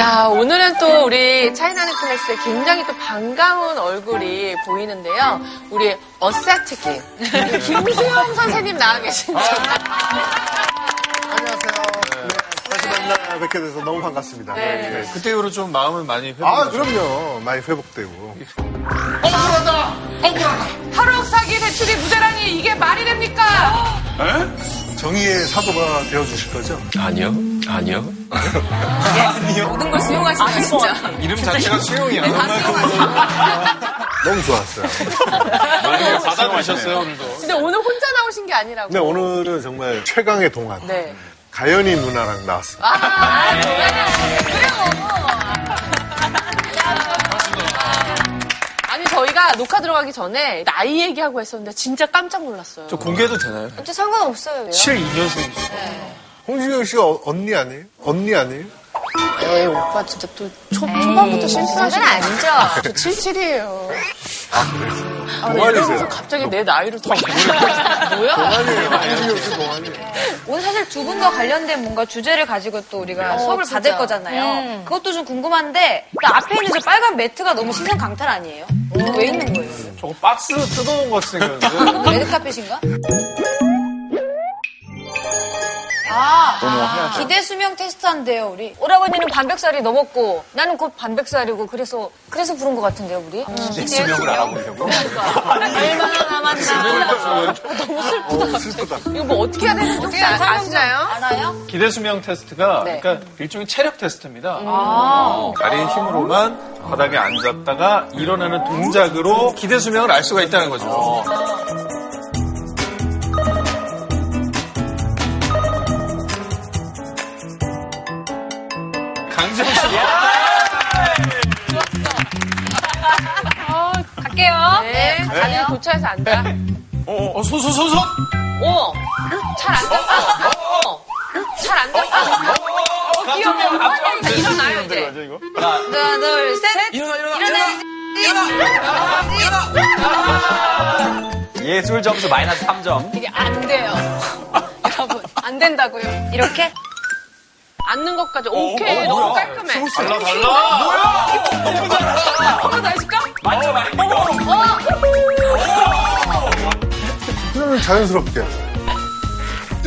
야, 오늘은 또 우리 차이나는 클래스에 굉장히 또 반가운 얼굴이 보이는데요. 우리 어세트킴. 김수영 선생님 나와 계십니다. 안녕하세요. 네, 다시 만나 뵙게 돼서 너무 반갑습니다. 네. 그때 이후로 좀 마음은 많이 회복됐죠. 아, 그럼요. 많이 회복되고. 하루 사기 대출이 무죄라니 이게 말이 됩니까? 정의의 사도가 되어주실 거죠? 아니요, 아니요. 모든 걸 수용하시네요, 진짜. 이름 자체가 수용이야. 너무 좋았어요. 받아주셨어요, 오늘도. 근데 오늘 혼자 나오신 게 아니라고. 네, 오늘은 정말 최강의 동안. 네. 가연이 누나랑 나왔습니다. 아, 그래요. 아니, 저희가 녹화 들어가기 전에 나이 얘기하고 했었는데 진짜 깜짝 놀랐어요. 저 공개해도 되나요? 진짜 상관없어요. 72년생이시죠. 홍진영 씨가 어- 언니 아니에요? 언니 아니에요? 에이, 오빠 진짜 또 초, 초반부터 실수하신 건 아니죠? 저 77이에요. 아, 그래요? 동안이세요? 갑자기 내 나이를 또. 뭐야? 동안이에요. 홍진영 씨 동안이에요. 오늘 사실 두 분과 관련된 뭔가 주제를 가지고 또 우리가 수업을 진짜. 받을 거잖아요. 그것도 좀 궁금한데 그 앞에 있는 저 빨간 매트가 너무 시선 강탈 아니에요? 왜 있는 거예요? 저거 박스 뜯어놓은 것 생겼는데. 레드카펫인가? 아, 기대 수명 테스트 한대요, 우리. 오라버니는 반백살이 넘었고, 나는 곧 반백살이고, 그래서, 그래서 부른 것 같은데요, 우리? 기대 수명을 알아보려고? 얼마나 남았나. 어, 슬프다. 이거 뭐 어떻게 해야 되는지 혹시 아, 아시나요? 알아요? 기대 수명 테스트가 네. 그러니까 일종의 체력 테스트입니다. 어, 다리의 힘으로만 바닥에 앉았다가 일어나는 동작으로 기대 수명을 알 수가 있다는 거죠. 강재훈 씨. 갈게요. 네. 자리를 교차해서 앉아. 어, 어, 소소 소소. 어. 잘 앉았다. 어. 잘 앉았다. 어, 귀여워. 자, 일어나요, 이제. 이거? 하나, 둘, 셋. 일어나 일어나 예술 점수 마이너스 3점. 이게 안 돼요. 여러분, 안 된다고요. 이렇게? 앉는 것까지 오케이. 너무 깔끔해. 달라 달라. 한번 더 해줄까? 만져 봐. 그러면 자연스럽게.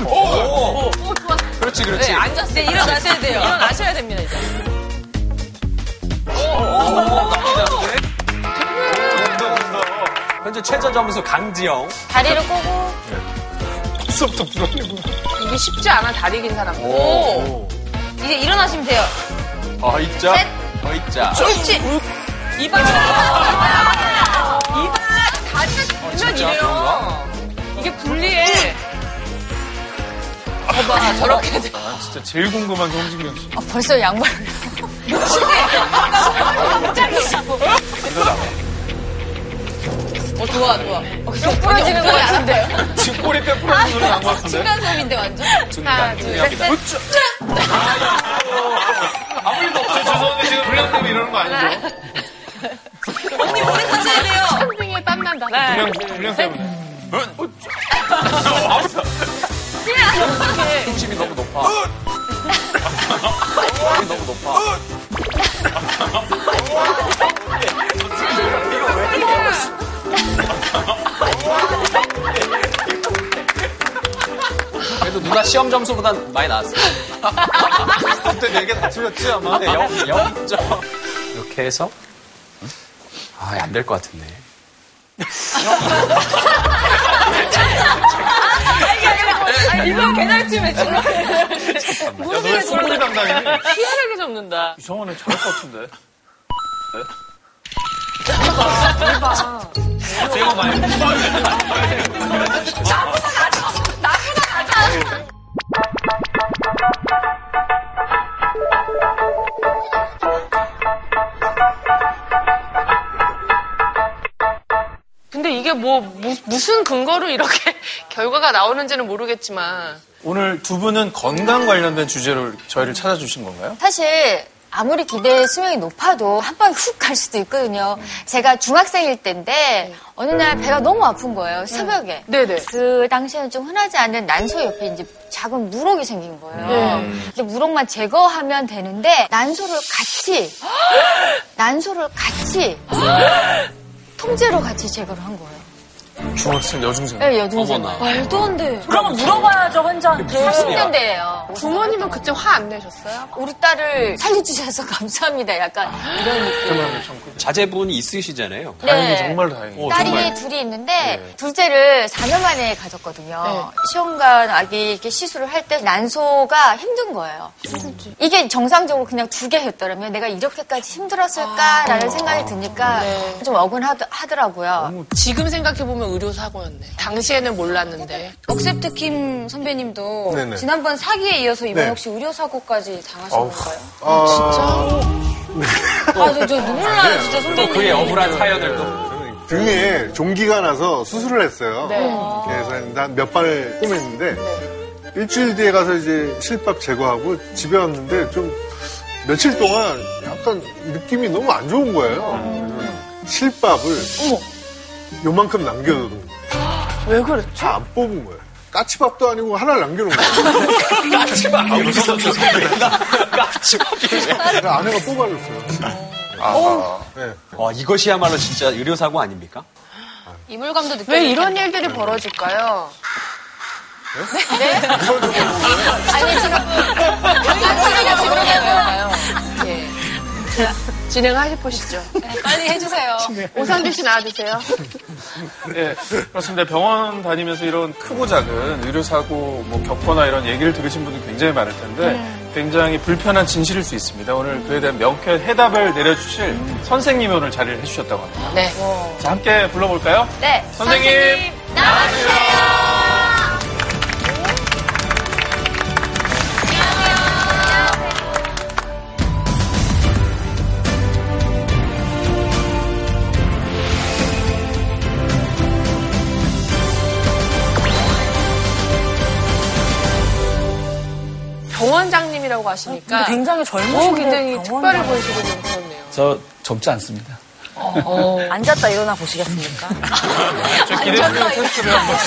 오. 그렇지 그렇지. 네, 앉았어요. 네, 일어나셔야 돼요. 일어나셔야 됩니다, 이제. 현재 최저 점수 강지영. 다리를 꼬고. 벌써부터 불안해구나. 이게 쉽지 않아, 다리 긴 사람. 오. 오. 이제 일어나시면 돼요. 아 있자. 셋. 어 있자. 옳지. 이발. 이발. 다리가 길면 이래요. 이게 불리해. 봐봐, 저렇게 돼. 아, 진짜 제일 궁금한 게 홍진경 씨. 아, 벌써 양말. 어, 좋아, 좋아. 쏙 부러지는 거 아닌데요? 지금 꼬리 빼 부러진 소리 난것 같은데. 중간 수업인데 완전. 중간 중요합니다. 아무 일도 없죠. 죄송한데 지금 불량 때문에 이러는 거 아니죠? 언니 오래 사셔야 돼요. 천둥에 땀 난다. 하나, 불량 둘, 불량 셋. 때문에. 중심이 너무 높아. 중심이 너무 높아. 그래도 누나 시험 점수보단 많이 나왔어요. 그때 네개다 틀렸지 아마. 네, 0, 0 점. 이렇게 해서 아, 안 될 것 같은데. 이거 개잘쯤에 지금. 야, 너네 소문이 당당해. 희한하게 접는다. 이성원은 잘할 것 같은데. 제가 많이 근데 이게 뭐 무, 무슨 근거로 이렇게 결과가 나오는지는 모르겠지만 오늘 두 분은 건강 관련된 주제로 저희를 찾아주신 건가요? 사실 아무리 기대 수명이 높아도 한 방에 훅 갈 수도 있거든요. 제가 중학생일 때인데 어느 날 배가 너무 아픈 거예요. 새벽에. 네네. 그 당시에는 좀 흔하지 않은 난소 옆에 이제 작은 무록이 생긴 거예요. 이제 무록만 제거하면 되는데 난소를 같이 난소를 같이 통째로 같이 제거를 한 거예요. 중학생 여중생. 네, 여중생. 말도 안 돼. 그러면 물어봐야죠, 환자한테. 40년대예요. 부모님은 그때 화 안 내셨어요? 우리 딸을 살려주셔서 감사합니다. 약간 이런 느낌. 자제분이 있으시잖아요. 다행히 정말 다행히. 어, 딸이 정말. 둘이 있는데 둘째를 4년 만에 가졌거든요. 시험관 아기 이렇게 시술을 할 때 난소가 힘든 거예요. 이게 정상적으로 그냥 두 개였더라면 내가 이렇게까지 힘들었을까라는 생각이 드니까 좀 억울하더라고요. 지금 생각해보면 의료사고였네. 당시에는 몰랐는데. 억셉트 킴 선배님도 네네. 지난번 사기에 이어서 이번 네. 혹시 의료사고까지 당하신 어우. 건가요? 아, 아, 저, 저 눈물 나요, 진짜 또 선배님. 그의 억울한 사연을도. 저는 등에 종기가 나서 수술을 했어요. 그래서 했는데 한 몇 바늘을 꼬맸는데 일주일 뒤에 가서 이제 실밥 제거하고 집에 왔는데 좀 며칠 동안 약간 느낌이 너무 안 좋은 거예요. 그래서 실밥을 요만큼 거예요. 왜 그랬죠? 다안 뽑은 거예요. 까치밥도 아니고 하나를 남겨놓은 거예요. 까치밥. 아, 무슨 까치밥이. 아내가 뽑아줬어요. 아, 네. 와, 이것이야말로 진짜 의료사고 아닙니까? 이물감도 느껴. 왜 이런 일들이 벌어질까요? 아니, 지금. 소리가 지르나요? 예. 진행하실 보시죠. 빨리 해주세요. 오상준 씨 나와주세요. 네, 그렇습니다. 병원 다니면서 이런 크고 작은 의료사고 뭐 겪거나 이런 얘기를 들으신 분들 굉장히 많을 텐데 굉장히 불편한 진실일 수 있습니다. 오늘 그에 대한 명쾌한 해답을 내려주실 선생님이 오늘 자리를 해주셨다고 합니다. 네. 자, 함께 불러볼까요? 네. 선생님. 나와주세요. 병원장님이라고 하시니까. 굉장히 오, 젊으신데 굉장히. 특별해 보이시고 좀 그렇네요. 저 젊지 않습니다. 앉았다 일어나 보시겠습니까? 저 기대수명 테스트를 한번.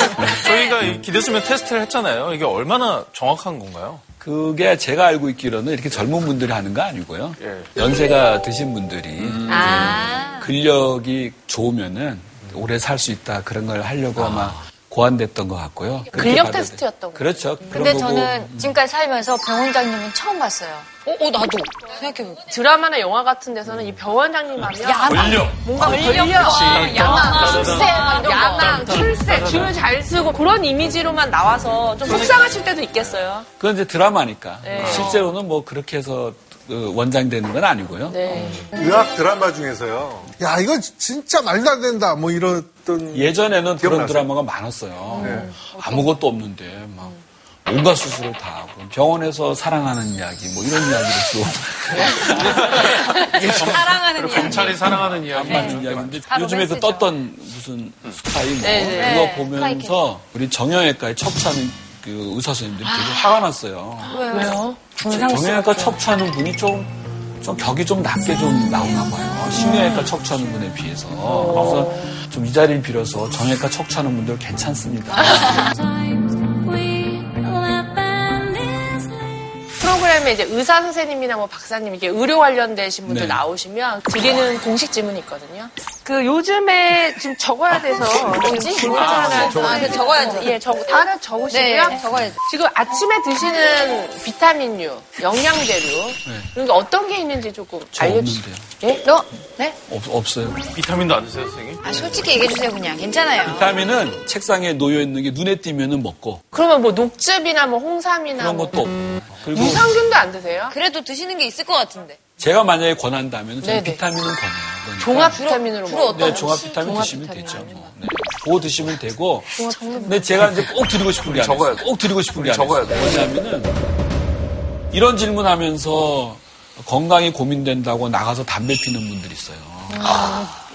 저희가 이 기대수명 테스트를 했잖아요. 이게 얼마나 정확한 건가요? 그게 제가 알고 있기로는 이렇게 젊은 분들이 하는 거 아니고요. 예. 연세가 드신 분들이 아. 근력이 좋으면은 오래 살 수 있다 그런 걸 하려고 아 마 고안됐던 것 같고요. 근력 테스트였던 거예요. 그렇죠. 근데 저는 지금까지 살면서 병원장님은 처음 봤어요. 어, 어, 나도. 생각해보니까. 드라마나 영화 같은 데서는 이 병원장님 하면. 권력. 뭔가 권력, 야망, 출세, 막 이런 야망, 출세, 줄을 잘 쓰고 그런 이미지로만 나와서 좀 속상하실 때도 있겠어요. 그건 이제 드라마니까 네. 실제로는 뭐 그렇게 해서 그 원장이 되는 건 아니고요. 네. 의학 드라마 중에서요. 야, 이거 진짜 말도 안 된다. 뭐 이랬던. 예전에는 그런 기억나세요? 드라마가 많았어요. 네. 아무것도 없는데 막 온갖 수술을 다 하고 병원에서 사랑하는 이야기 뭐 이런 이야기를 쭉 사랑하는 경찰이 사랑하는 이야기. 하는 이야기인데 다 요즘에 그. 떴던 무슨 스카이 뭐 네, 네. 그거 네, 보면서 우리 정형외과에 척추하는 그 의사 선생님들이 되게 화가 났어요. 왜요? 정형외과 척추하는 분이 좀, 좀 격이 좀 낮게 좀 나오나 봐요. 심외외과 척추하는 분에 비해서. 그래서 좀 이 자리를 빌어서 정형외과 척추하는 분들 괜찮습니다. 프로그램에 이제 의사 선생님이나 뭐 박사님 이게 의료 관련되신 분들 네. 나오시면 드리는 공식 질문이 있거든요. 그 요즘에 지금 적어야 돼서 뭐지? 질문 하나 아, 그 적어야죠. 예, 적, 다 하나 적으시고요. 네, 적어야죠. 지금 아침에 드시는 비타민류, 영양제류 그런 게 어떤 게 있는지 조금 저 알려주세요. 예? 너? 네? 없, 없어요. 비타민도 안 드세요, 선생님? 아, 솔직히 얘기해주세요, 그냥. 괜찮아요. 비타민은 책상에 놓여 있는 게 눈에 띄면은 먹고 그러면 뭐 녹즙이나 뭐 홍삼이나 그런 뭐 것도 없고. 그리고 유산균도 안 드세요? 그래도 드시는 게 있을 것 같은데. 제가 만약에 권한다면 저는 네네. 비타민은 권해요. 그러니까 종합 비타민으로 주로 먹어요. 네, 종합 비타민 종합 드시면 비타민 되죠. 아니면 뭐. 네. 그거 드시면 되고. 근데 제가 이제 꼭 드리고 싶은 게 적어야 아니에요. 돼. 꼭 드리고 싶은 게 적어야 아니에요. 뭐냐면은 이런 질문하면서 건강이 고민된다고 나가서 담배 피는 분들이 있어요.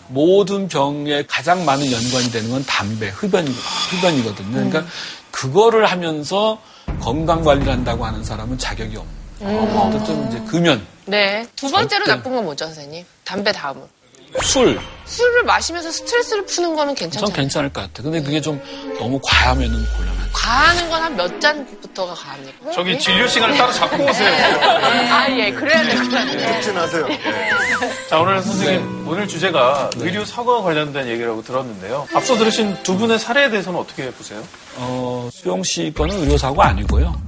모든 병에 가장 많은 연관이 되는 건 담배, 흡연, 흡연이거든요. 그러니까 그거를 하면서 건강 관리를 한다고 하는 사람은 자격이 없는 어쨌든 이제 금연, 네. 두 번째로 절대. 나쁜 건 뭐죠, 선생님? 담배 다음은. 술, 술을 마시면서 스트레스를 푸는 거는 전 괜찮잖아요. 괜찮을 것 같아. 근데 그게 좀 너무 과하면은 곤란하지. 과하는 건 한 몇 잔부터가 과합니까? 저기 진료 시간을 따로 잡고 오세요. 아, 예, 그래야 되겠다. 특진하세요. 자, 오늘 선생님, 오늘 주제가 의료 사고와 관련된 얘기라고 들었는데요. 앞서 들으신 두 분의 사례에 대해서는 어떻게 보세요? 어, 수영 씨 거는 의료사고 아니고요.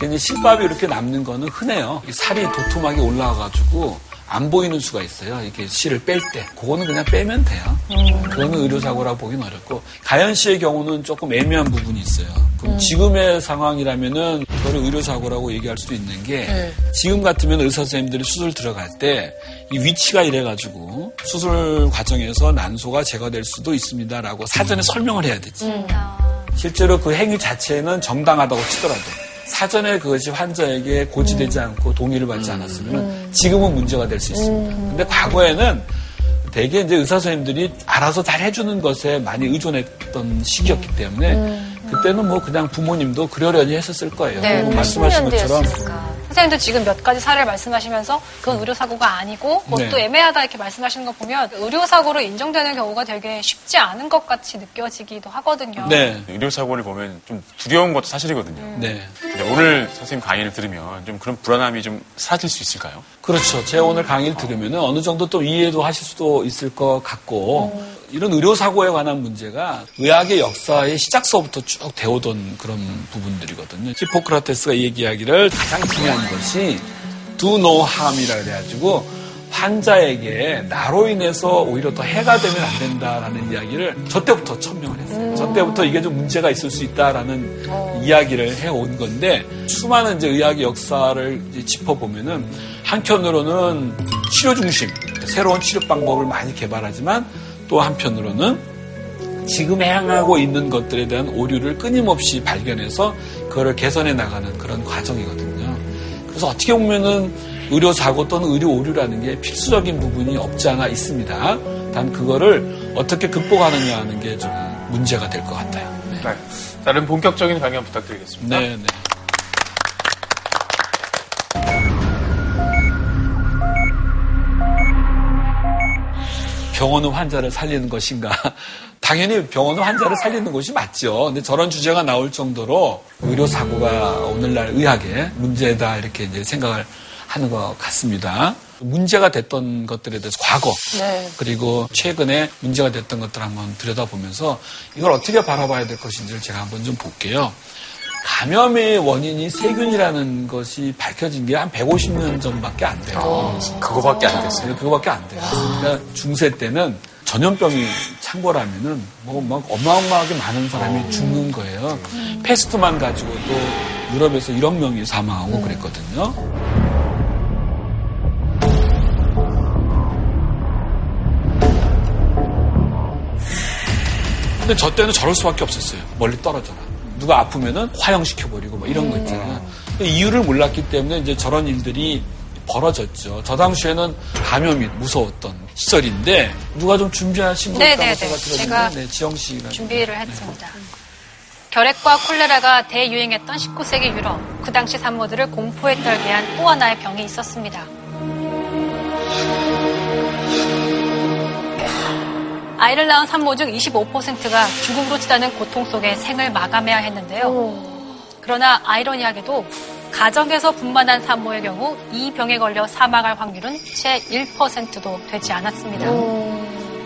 근데 실밥이 이렇게 남는 거는 흔해요. 이 살이 도톰하게 올라와가지고 안 보이는 수가 있어요. 이게 실을 뺄 때. 그거는 그냥 빼면 돼요. 그거는 의료사고라고 보기는 어렵고. 가연 씨의 경우는 조금 애매한 부분이 있어요. 그럼 지금의 상황이라면은 그걸 의료사고라고 얘기할 수도 있는 게 네. 지금 같으면 의사 선생님들이 수술 들어갈 때 이 위치가 이래가지고 수술 과정에서 난소가 제거될 수도 있습니다라고 사전에 설명을 해야 되지. 실제로 그 행위 자체는 정당하다고 치더라도 사전에 그것이 환자에게 고지되지 않고 동의를 받지 않았으면 지금은 문제가 될 수 있습니다. 근데 과거에는 대개 이제 의사 선생님들이 알아서 잘 해주는 것에 많이 의존했던 시기였기 때문에 그때는 뭐 그냥 부모님도 그러려니 했었을 거예요. 네, 말씀하신 것처럼 80년대였으니까. 선생님도 지금 몇 가지 사례를 말씀하시면서 그건 의료사고가 아니고 그것도 네. 애매하다 이렇게 말씀하시는 거 보면 의료사고로 인정되는 경우가 되게 쉽지 않은 것 같이 느껴지기도 하거든요. 네, 의료사고를 보면 좀 두려운 것도 사실이거든요. 네. 근데 오늘 선생님 강의를 들으면 좀 그런 불안함이 좀 사라질 수 있을까요? 그렇죠. 제가 오늘 강의를 들으면 어느 정도 또 이해도 하실 수도 있을 것 같고 이런 의료사고에 관한 문제가 의학의 역사의 시작서부터 쭉 되어오던 그런 부분들이거든요. 히포크라테스가 얘기하기를 가장 중요한 것이 do no harm이라 그래가지고 환자에게 나로 인해서 오히려 더 해가 되면 안 된다라는 이야기를 저 때부터 천명을 했어요. 저 때부터 이게 좀 문제가 있을 수 있다라는 이야기를 해온 건데 수많은 이제 의학의 역사를 이제 짚어보면은 한편으로는 치료 중심 새로운 치료 방법을 많이 개발하지만 또 한편으로는 지금 행하고 있는 것들에 대한 오류를 끊임없이 발견해서 그거를 개선해 나가는 그런 과정이거든요. 그래서 어떻게 보면은 의료 사고 또는 의료 오류라는 게 필수적인 부분이 없지 않아 있습니다. 단 그거를 어떻게 극복하느냐 하는 게 좀 문제가 될 것 같아요. 네. 네. 다른 본격적인 강연 부탁드리겠습니다. 네, 네. 병원은 환자를 살리는 것인가? 당연히 병원은 환자를 살리는 것이 맞죠. 근데 저런 주제가 나올 정도로 의료 사고가 오늘날 의학의 문제다 이렇게 이제 생각을 하는 것 같습니다. 문제가 됐던 것들에 대해서 과거 네. 그리고 최근에 문제가 됐던 것들 을 한번 들여다보면서 이걸 어떻게 바라봐야 될 것인지를 제가 한번 좀 볼게요. 감염의 원인이 세균이라는 것이 밝혀진 게 한 150년 전밖에 안 돼요. 그거밖에 안 됐어요. 네, 그거밖에 안 돼요. 그러니까 중세 때는 전염병이 창궐하면은 뭐 막 어마어마하게 많은 사람이 죽는 거예요. 패스트만 가지고도 유럽에서 1억 명이 사망하고 그랬거든요. 근데 저 때는 저럴 수밖에 없었어요. 멀리 떨어져라. 누가 아프면은 화형시켜버리고 뭐 이런 거 있잖아요. 그 이유를 몰랐기 때문에 이제 저런 일들이 벌어졌죠. 저 당시에는 감염이 무서웠던 시절인데 누가 좀 준비하신 거 네, 있다고 네, 제가 네. 들었는데 제가 네, 지영 씨가 준비를 했습니다. 결핵과 콜레라가 대유행했던 19세기 유럽. 그 당시 산모들을 공포에 떨게 한 또 하나의 병이 있었습니다. 아이를 낳은 산모 중 25%가 죽음으로 치닫는 고통 속에 생을 마감해야 했는데요. 그러나 아이러니하게도 가정에서 분만한 산모의 경우 이 병에 걸려 사망할 확률은 채 1%도 되지 않았습니다.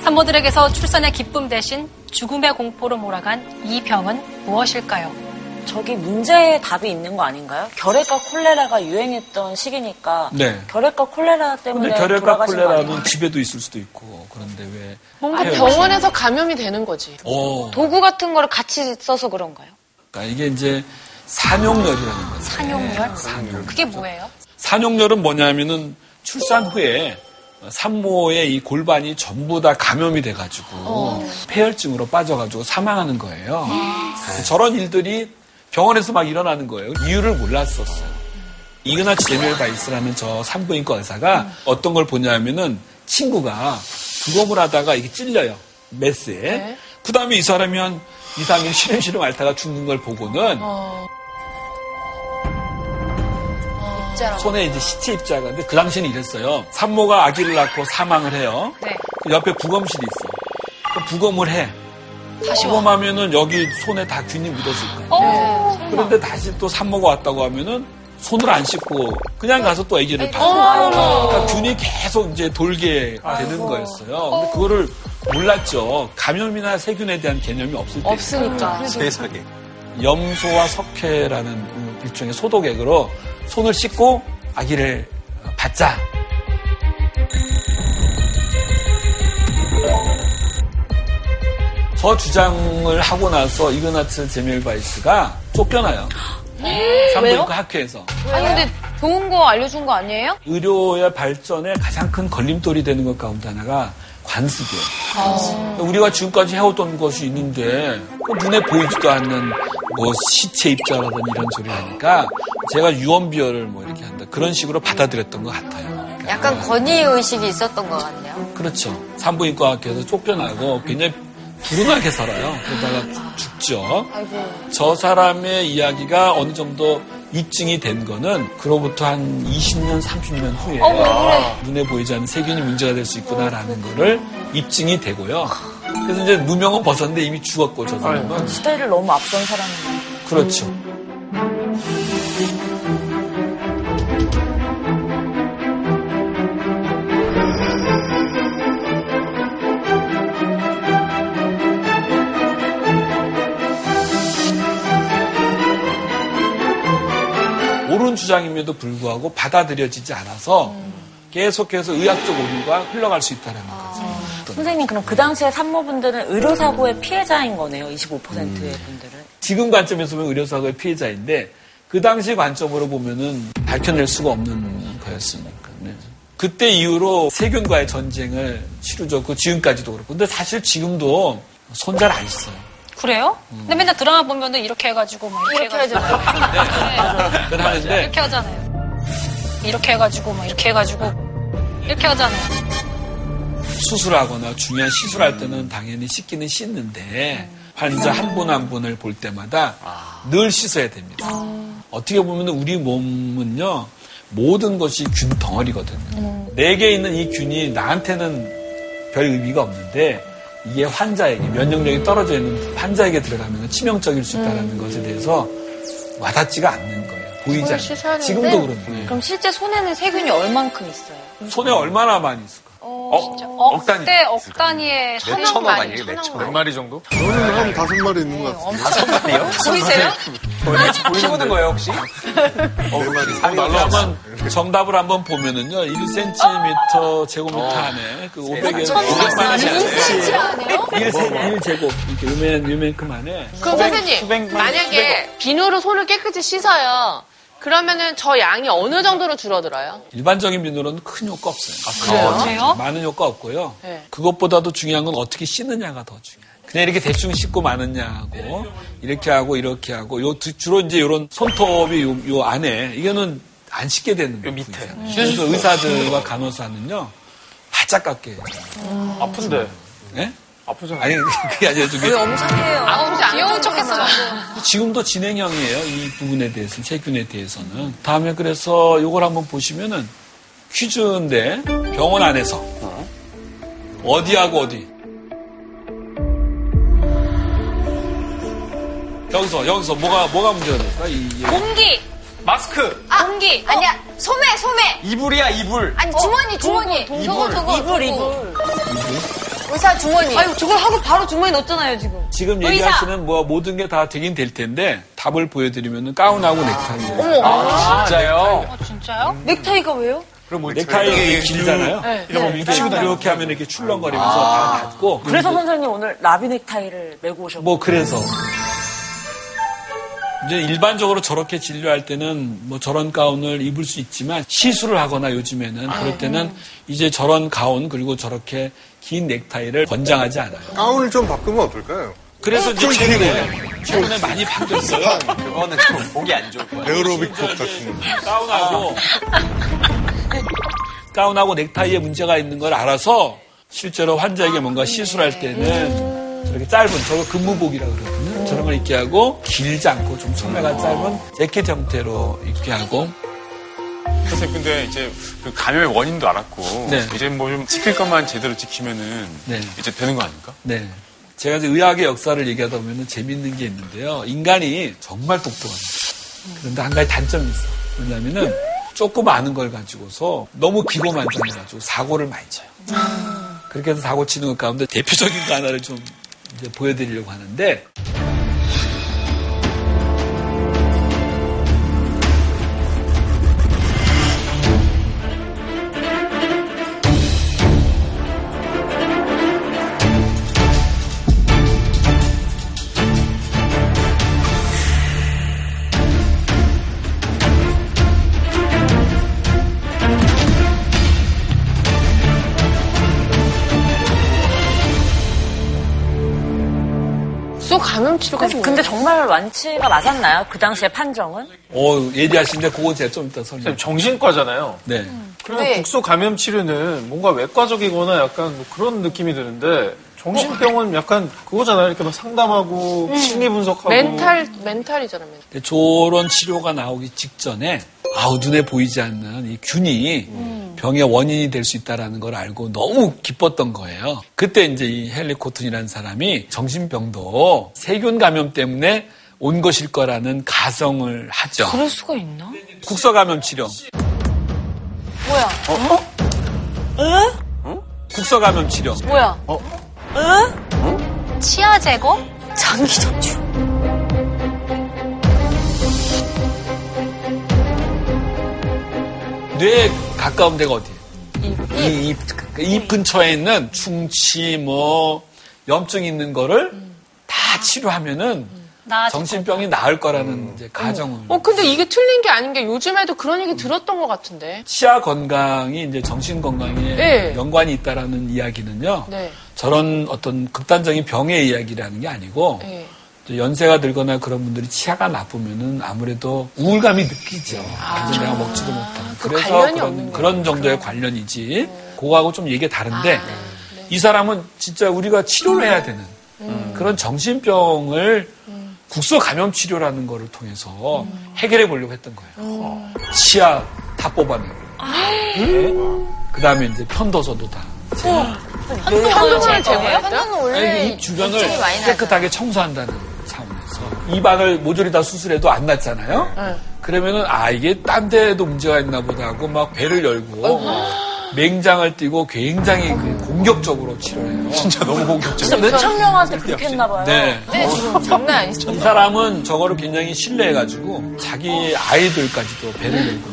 산모들에게서 출산의 기쁨 대신 죽음의 공포로 몰아간 이 병은 무엇일까요? 저기 문제의 답이 있는 거 아닌가요? 결핵과 콜레라가 유행했던 시기니까 네. 결핵과 콜레라 때문에 근데 결핵과? 콜레라는 집에도 있을 수도 있고 그런데 왜 뭔가 아유, 병원에서 감염이 되는 거지. 어, 도구 같은 거를 같이 써서 그런가요? 그러니까 이게 이제 산용열이라는 거죠. 산용열? 산용열. 그게 뭐예요? 산용열은 뭐냐면은 출산 후에 산모의 이 골반이 전부 다 감염이 돼가지고 폐혈증으로 빠져가지고 사망하는 거예요. 저런 일들이 병원에서 막 일어나는 거예요. 이유를 몰랐었어요. 이그나치 제미엘 바이스라는 저 산부인과 의사가 어떤 걸 보냐면은 친구가 부검을 하다가 이게 찔려요. 메스에. 네. 그 다음에 이 사람이 한 2, 3일 시름시름 앓다가 죽는 걸 보고는 입자라고. 손에 이제 시체 입자가 근데 그 당시에는 이랬어요. 산모가 아기를 낳고 사망을 해요. 네. 그 옆에 부검실이 있어. 그 부검을 해. 다시 와. 부검하면은 여기 손에 다 균이 묻었을 거예요. 어, 그런데 다시 또 산모가 왔다고 하면은 손을 안 씻고 그냥 가서 또 아기를 봐요. 어. 그러니까 균이 계속 이제 돌게 되는 거였어요. 근데 그거를 몰랐죠. 감염이나 세균에 대한 개념이 없을 때. 없으니까. 세상에. 염소와 석회라는 일종의 소독액으로 손을 씻고 아기를 받자. 저 주장을 하고 나서 이그나츠 제멜바이스가 쫓겨나요. 산부인과 학회에서. 아니 근데 좋은 거 알려준 거 아니에요? 의료의 발전에 가장 큰 걸림돌이 되는 것 가운데 하나가 관습이에요. 우리가 지금까지 해오던 것이 있는데 그 눈에 보이지도 않는 뭐 시체 입자라든지 이런 소리 하니까 제가 유언비어를 뭐 이렇게 한다 그런 식으로 받아들였던 것 같아요. 약간 권위 의식이 있었던 것 같네요. 그렇죠. 산부인과 학교에서 쫓겨나고 굉장히 불운하게 살아요. 그러다가 죽죠. 저 사람의 이야기가 어느 정도 입증이 된 거는 그로부터 한 20년, 30년 후에 눈에 보이지 않는 세균이 문제가 될 수 있구나라는 거를 입증이 되고요. 그래서 이제 누명은 벗었는데 이미 죽었고 저 사람은 시대를 너무 앞선 사람이에요. 그렇죠. 주장임에도 불구하고 받아들여지지 않아서 계속해서 의학적 오류가 흘러갈 수 있다는 거죠. 선생님 그럼 그 당시에 산모분들은 의료사고의 피해자인 거네요. 25%의 분들은. 지금 관점에서 보면 의료사고의 피해자인데 그 당시 관점으로 보면은 밝혀낼 수가 없는 거였으니까. 네. 그때 이후로 세균과의 전쟁을 치루졌고 지금까지도 그렇고. 근데 사실 지금도 손 잘안 씻어요. 그래요? 근데 맨날 드라마 보면은 이렇게 해가지고 막 이렇게, 이렇게 해가지고 하잖아요. 그건 하는데 이렇게 하잖아요. 이렇게 해가지고 막 이렇게 해가지고 이렇게 하잖아요. 수술하거나 중요한 시술할 때는 당연히 씻기는 씻는데 환자 한 분 한 분을 볼 때마다 늘 씻어야 됩니다. 어떻게 보면 우리 몸은요 모든 것이 균 덩어리거든요. 내게 있는 이 균이 나한테는 별 의미가 없는데 이게 환자에게 면역력이 떨어져 있는 환자에게 들어가면 치명적일 수 있다는 것에 대해서 와닿지가 않는 거예요. 보이지. 되는데? 지금도 그런데 그럼 실제 손에는 세균이 얼만큼 있어요? 손에 얼마나 많이 있 을까? 억, 단위. 그때 억 단위의 몇 천억 아니에요? 몇 천억. 몇 마리 정도? 저는 한 다섯 마리 있는 것 같습니다. 보이세요? 키우는 거예요, 혹시? 네 마리. 말로 한번 정답을 한번 보면은요, 1cm 제곱미터 안에 그 500에 500만 원이 안에 1제곱 이렇게 요맨 요만큼 안에 그럼 선생님, 만약에 비누로 손을 깨끗이 씻어요. 그러면은 저 양이 어느 정도로 줄어들어요? 일반적인 비누로는 큰 효과 없어요. 그래요? 그래요? 많은 효과 없고요. 네. 그것보다도 중요한 건 어떻게 씻느냐가 더 중요해요. 그냥 이렇게 대충 씻고 마느냐하고 이렇게 하고 이렇게 하고 요 두- 주로 이제 이런 손톱이 요, 요 안에 이거는 안 씻게 되는 거예요. 밑에. 그래서 의사들과 간호사는요 바짝 깎게 해요. 아픈데. 예? 아프잖아요. 아니 그게 아니라 저기 아프지 않은 귀여운 척했어. 지금도 진행형이에요. 이 부분에 대해서 세균에 대해서는 다음에 그래서 이걸 한번 보시면은 퀴즈인데 병원 안에서 어디하고 어디 여기서 여기서 뭐가 뭐가 문제가 될까? 이, 이- 공기, 마스크! 공기. 아니야 소매 소매 이불이야, 이불. 아니 주머니 주머니 이불. 이불, 이불. 의사 주머니 아유, 저걸 하고 바로 주머니에 넣었잖아요, 지금. 지금 얘기하시는 뭐 모든 게 다 되긴 될 텐데 답을 보여드리면은 가운하고 넥타이. 아, 진짜요? 어, 진짜요? 넥타이가 왜요? 넥타이가 이게 길잖아요. 네. 이렇게, 이렇게 하면 이렇게 출렁거리면서 다 닫고. 그래서 선생님 오늘 라비 넥타이를 메고 오셨고. 뭐 그래서 이제 일반적으로 저렇게 진료할 때는 뭐 저런 가운을 입을 수 있지만 시술을 하거나 요즘에는 그럴 때는 이제 저런 가운 그리고 저렇게 긴 넥타이를 권장하지 않아요. 가운을 좀 바꾸면 어떨까요? 그래서 이제 최근에 최근에 많이 바뀌었어요. 그거는 좀 보기 안 좋을 거예요. 에어로빅 복 같은 거. 가운하고 가운하고 넥타이에 문제가 있는 걸 알아서 실제로 환자에게 뭔가 시술할 때는 저렇게 짧은 저거 근무복이라 그러거든요. 저런 걸 입게 하고 길지 않고 좀 소매가 짧은 재킷 형태로 입게 하고 선생님, 근데 이제 그 감염의 원인도 알았고, 네. 이제 뭐 좀 지킬 것만 제대로 지키면은 네. 이제 되는 거 아닙니까? 네. 제가 이제 의학의 역사를 얘기하다 보면 재밌는 게 있는데요. 인간이 정말 똑똑합니다. 그런데 한 가지 단점이 있어요. 뭐냐면은 조금 아는 걸 가지고서 너무 기고만장해가지고 사고를 많이 쳐요. 그렇게 해서 사고 치는 것 가운데 대표적인 거 하나를 좀 이제 보여드리려고 하는데 정말 완치가 맞았나요? 그 당시에 판정은? 어 예리하신데 그거 제가 좀 이따 설명. 정신과잖아요. 네. 그러면 네. 국소 감염 치료는 뭔가 외과적이거나 약간 뭐 그런 느낌이 드는데 정신병은 약간 그거잖아요. 이렇게 막 상담하고 심리 분석하고 멘탈 멘탈이잖아 멘탈. 근데 저런 치료가 나오기 직전에 아우 눈에 보이지 않는 이 균이 병의 원인이 될 수 있다라는 걸 알고 너무 기뻤던 거예요. 그때 이제 이 헨리 코튼이라는 사람이 정신병도 세균 감염 때문에 온 것일 거라는 가정을 하죠. 그럴 수가 있나? 국소 감염 치료. 뭐야? 국소 감염 치료. 뭐야? 치아 제거? 장기 전주. 뇌에 가까운 데가 어디예요? 이, 입, 입 근처에 있는 충치, 뭐, 염증 있는 거를 다 치료하면은 나 정신병이 나을 거라는 이제 가정을. 어 근데 이게 틀린 게 아닌 게 요즘에도 그런 얘기 들었던 것 같은데. 치아 건강이 이제 정신 건강에 네. 연관이 있다라는 이야기는요. 네. 저런 어떤 극단적인 병의 이야기라는 게 아니고 네. 연세가 들거나 그런 분들이 치아가 나쁘면은 아무래도 우울감이 느끼죠. 그래서 내가 먹지도 못하고. 그 그래서 그런. 그런 정도의 관련이지. 그거하고 좀 얘기가 다른데 아, 이 사람은 진짜 우리가 치료를 해야 되는 음. 그런 정신병을 국소 감염 치료라는 거를 통해서 음. 해결해 보려고 했던 거예요. 치아 다 뽑아내고. 그 다음에 이제 편도소도 다. 한동안을 제거했어요? 한동안 원래 입 주변을. 깨끗하게 청소한다는 차원에서 입안을 모조리 다 수술해도 안 낫잖아요. 네. 그러면은 아 이게 딴 데도 문제가 있나 보다 하고 막 배를 열고 맹장을 띄고 굉장히 그 공격적으로 치료해요. 진짜 너무 공격적. 진짜 몇천 명한테 그렇게 했나 봐요. 네. 네, 장난 아니죠. 이 사람은 저거를 굉장히 신뢰해가지고 자기 아이들까지도 배를 열고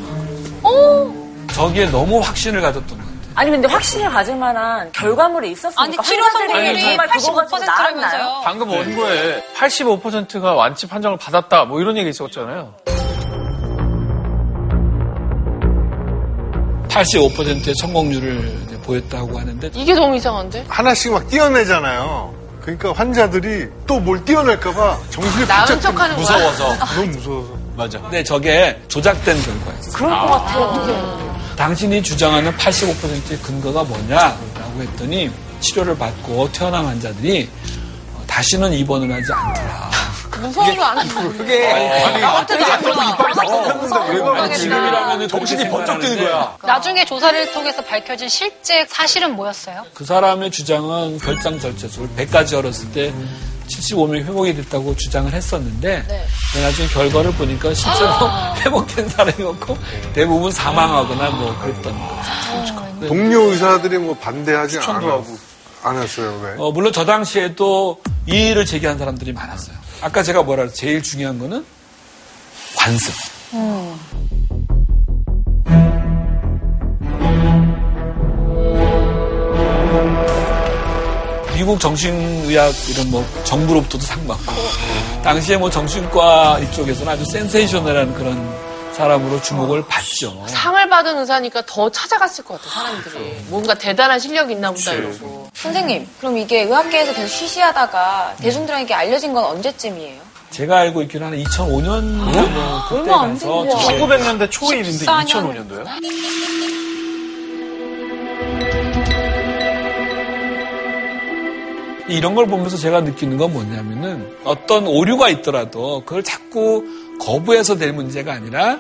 막. 저기에 너무 확신을 가졌던 것 같아요. 아니 근데 확신을 가질 만한 결과물이 있었으니까 아니 치료 환자들이 성공률이 정말 그거 가지고 나았나요? 85%라면서요. 방금 원고에 85%가 완치 판정을 받았다 뭐 이런 얘기 있었잖아요. 85%의 성공률을 보였다고 하는데 이게 너무 이상한데? 하나씩 막 띄어내잖아요. 그러니까 환자들이 또 뭘 띄어낼까봐 정신이 나은 바짝 척하는 거야. 무서워서. 너무 무서워서. 맞아. 근데 저게 조작된 결과였어요. 그럴 것 같아요. 당신이 주장하는 85%의 근거가 뭐냐라고 했더니 치료를 받고 태어난 환자들이 어, 다시는 입원을 하지 않더라. 무서워도 안 돼. 아니, 지금이라면 정신이 번쩍 뜨는 거야. 나중에 조사를 통해서 밝혀진 실제 사실은 뭐였어요? 그 사람의 주장은 결장절제술 100가지 열었을 때 75명이 회복이 됐다고 주장을 했었는데 네. 나중에 결과를 보니까 실제로 회복된 사람이 없고 대부분 사망하거나 뭐 그랬던 거죠. 동료 의사들이 뭐 반대하지 않아- 하고. 않았어요. 왜? 어, 물론 저 당시에도 이의를 제기한 사람들이 많았어요. 아까 제가 뭐라 그랬어요? 제일 중요한 거는 관습. 미국 정신의학 이런 뭐 정부로부터도 상 받고 당시에 뭐 정신과 이쪽에서는 아주 센세이셔널한 그런 사람으로 주목을 받죠. 상을 받은 의사니까 더 찾아갔을 것 같아, 사람들이. 뭔가 대단한 실력이 있나 보다 이러고. 선생님, 그럼 이게 의학계에서 계속 쉬쉬하다가 대중들에게 알려진 건 언제쯤이에요? 제가 알고 있기는 한 2005년 뭐 그때 얼마 안. 저게 1900년대 초일인데 14년. 2005년도요? 이런 걸 보면서 제가 느끼는 건 뭐냐면은 어떤 오류가 있더라도 그걸 자꾸 거부해서 될 문제가 아니라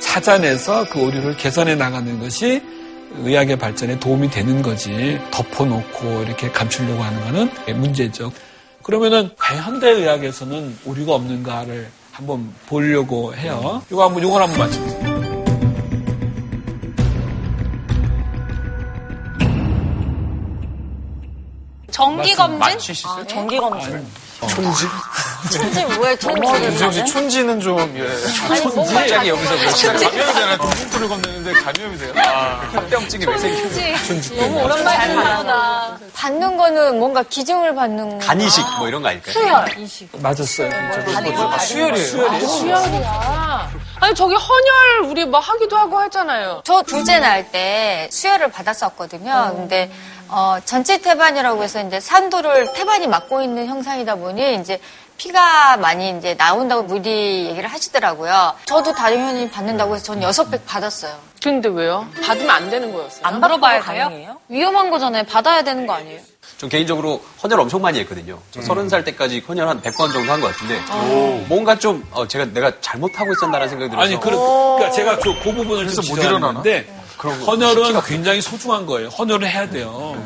찾아내서 그 오류를 개선해 나가는 것이 의학의 발전에 도움이 되는 거지 덮어놓고 이렇게 감추려고 하는 거는 문제죠. 그러면은 과연 현대의학에서는 오류가 없는가를 한번 보려고 해요. 이거 한번 이걸 한번 맞춰보세요. 정기 검진? 있어요? 정기 검진. 촌지? 천지 뭐예요, 천지? 윤정 씨 촌지는 좀 예. 아니, 뭔가 갑자기 여기서 뭐 감염이 되나 동풍토를 건네는데 감염이 돼요. 합병증이 왜 생기는 너무 오랜만에 듣는구나. 받는 거는 뭔가 기증을 받는 거. 간이식 뭐 이런 거 아닐까요? 수혈. 맞았어요. 아, 수혈이에요. 수혈이야. 아니 저기 헌혈 우리 뭐 하기도 하고 하잖아요. 저 둘째 날 때 수혈을 받았었거든요. 근데 어, 전체 태반이라고 해서 이제 산도를 태반이 막고 있는 형상이다 보니 이제 피가 많이 이제 나온다고 미리 얘기를 하시더라고요. 저도 당연히 받는다고 해서 전 여섯 백 받았어요. 근데 왜요? 받으면 안 되는 거였어요. 안 물어봐야 돼요? 위험한 거잖아요. 받아야 되는 거 아니에요? 전 개인적으로 헌혈 엄청 많이 했거든요. 저 서른 살 때까지 헌혈 한 100번 정도 한 것 같은데 뭔가 좀 어, 제가 내가 잘못하고 있었나라는 생각이 들어서 아니, 그, 그러니까 제가 그, 그 부분을 그래서 좀못 일어나나? 지적하는데 헌혈은 굉장히 소중한 거예요. 헌혈을 해야 돼요.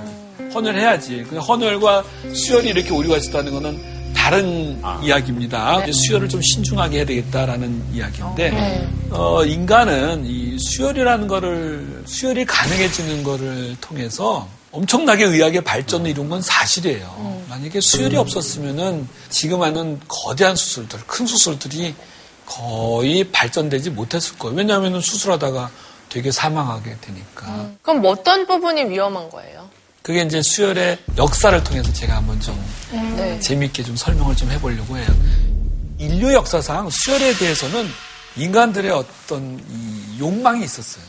헌혈 해야지. 그 헌혈과 수혈이 이렇게 오류가 있었다는 거는 다른 이야기입니다. 이제 수혈을 좀 신중하게 해야 되겠다라는 이야기인데 어, 인간은 이 수혈이라는 거를 수혈이 가능해지는 거를 통해서 엄청나게 의학의 발전을 이룬 건 사실이에요. 만약에 수혈이 없었으면은 지금 하는 거대한 수술들, 큰 수술들이 거의 발전되지 못했을 거예요. 왜냐하면 수술하다가 되게 사망하게 되니까. 그럼 어떤 부분이 위험한 거예요? 그게 이제 수혈의 역사를 통해서 제가 한번 좀 네. 재미있게 좀 설명을 좀 해보려고 해요. 인류 역사상 수혈에 대해서는 인간들의 어떤 이 욕망이 있었어요.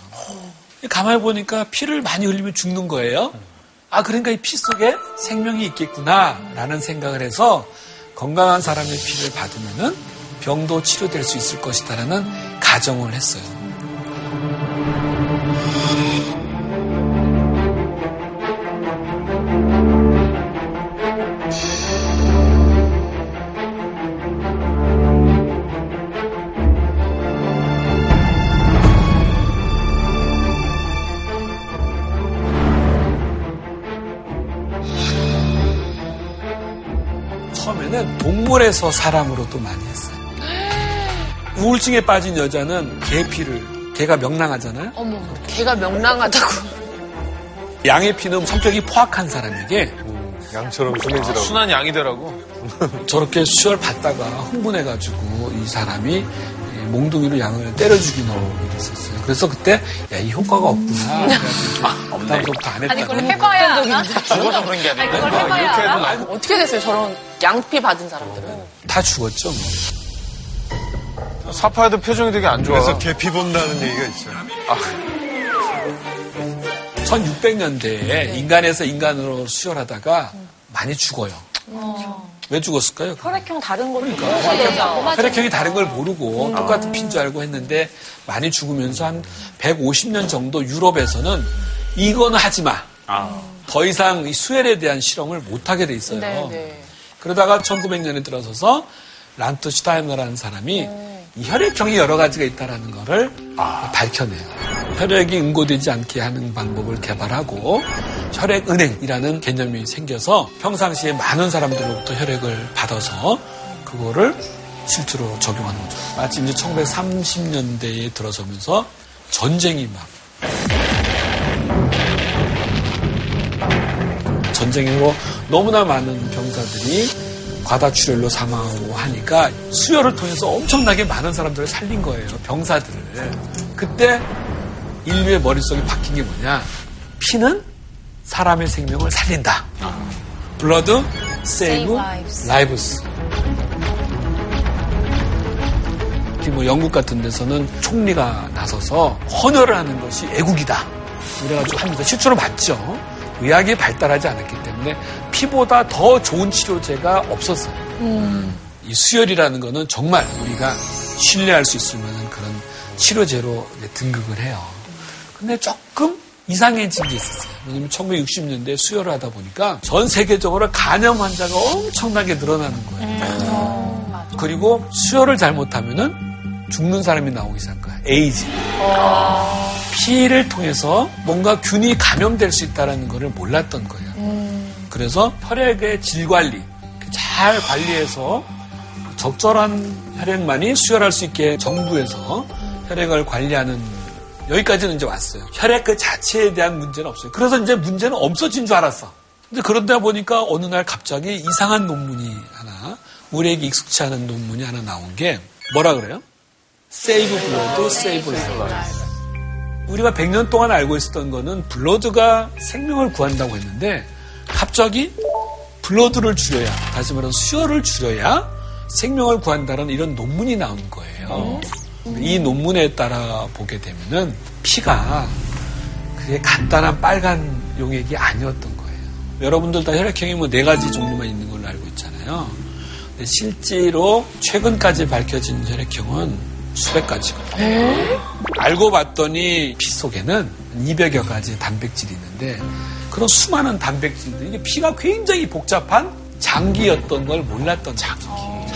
가만히 보니까 피를 많이 흘리면 죽는 거예요. 아, 그러니까 이 피 속에 생명이 있겠구나라는 생각을 해서 건강한 사람의 피를 받으면은 병도 치료될 수 있을 것이다라는 가정을 했어요. 처음에는 동물에서 사람으로도 많이 했어요. 우울증에 빠진 여자는 개 피를, 개가 명랑하잖아요? 어머, 걔가 명랑하다고. 양의 피는 성격이 포악한 사람에게 양처럼 순해지라고. 순한 양이 되라고. 저렇게 수혈 받다가 흥분해가지고 이 사람이 몽둥이로 양을 때려 죽이는 일이 있었어요. 그래서 그때 야 이 효과가 없구나. 그래가지고 그다음부터 안 아니, 그걸 했다고. 해봐야 하나? 죽어서 그런 게 아니, 아니고. 그걸 해봐야 하나? 아니, 어떻게 됐어요? 저런 양피 받은 사람들은. 다 죽었죠. 뭐. 사파에도 표정이 되게 안 좋아. 그래서 개피 본다는 얘기가 있어요. 1600년대에 인간에서 인간으로 수혈하다가 많이 죽어요. 왜 죽었을까요? 혈액형 다른 걸로 혈액형이 다른 걸 모르고 똑같은 피인 줄 알고 했는데 많이 죽으면서 한 150년 정도 유럽에서는 이거는 하지 마. 더 이상 이 수혈에 대한 실험을 못 하게 돼 있어요. 네, 네. 그러다가 1900년에 들어서서 란트 슈타이너라는 사람이 이 혈액형이 여러 가지가 있다라는 거를 밝혀내요. 혈액이 응고되지 않게 하는 방법을 개발하고 혈액은행이라는 개념이 생겨서 평상시에 많은 사람들로부터 혈액을 받아서 그거를 실제로 적용하는 거죠. 마치 이제 1930년대에 들어서면서 전쟁이 막 전쟁으로 너무나 많은 병사들이 과다 출혈로 사망하고 하니까 수혈을 통해서 엄청나게 많은 사람들을 살린 거예요. 병사들을. 그때 인류의 머릿속에 박힌 게 뭐냐. 피는 사람의 생명을 살린다. Blood save lives. 특히 뭐 영국 같은 데서는 총리가 나서서 헌혈을 하는 것이 애국이다. 그래가지고 합니다. 실제로 맞죠. 의학이 발달하지 않았기 때문에 피보다 더 좋은 치료제가 없었어요. 이 수혈이라는 거는 정말 우리가 신뢰할 수 있을 만한 그런 치료제로 등극을 해요. 근데 조금 이상해진 게 있었어요. 왜냐면 1960년대에 수혈을 하다 보니까 전 세계적으로 간염 환자가 엄청나게 늘어나는 거예요. 그리고 수혈을 잘못하면은 죽는 사람이 나오기 시작한 거야. 에이즈. 피를 통해서 뭔가 균이 감염될 수 있다는 것을 몰랐던 거예요. 그래서 혈액의 질 관리 잘 관리해서 적절한 혈액만이 수혈할 수 있게 정부에서 혈액을 관리하는 여기까지는 이제 왔어요. 혈액 그 자체에 대한 문제는 없어요. 그래서 이제 문제는 없어진 줄 알았어. 근데 그러다 보니까 어느 날 갑자기 이상한 논문이 하나, 우리에게 익숙치 않은 논문이 하나 나온 게 뭐라 그래요? Save blood, save life. 우리가 100년 동안 알고 있었던 거는 blood가 생명을 구한다고 했는데 갑자기 blood를 줄여야, 다시 말해서 수혈을 줄여야 생명을 구한다는 이런 논문이 나온 거예요. 이 논문에 따라 보게 되면은 피가 그게 간단한 빨간 용액이 아니었던 거예요. 여러분들 다 혈액형이 뭐 네 가지 종류만 있는 걸로 알고 있잖아요. 근데 실제로 최근까지 밝혀진 혈액형은 수백 가지거든요. 알고 봤더니 피 속에는 200여 가지 단백질이 있는데 그런 수많은 단백질들 이게 피가 굉장히 복잡한 장기였던 걸 몰랐던 장기.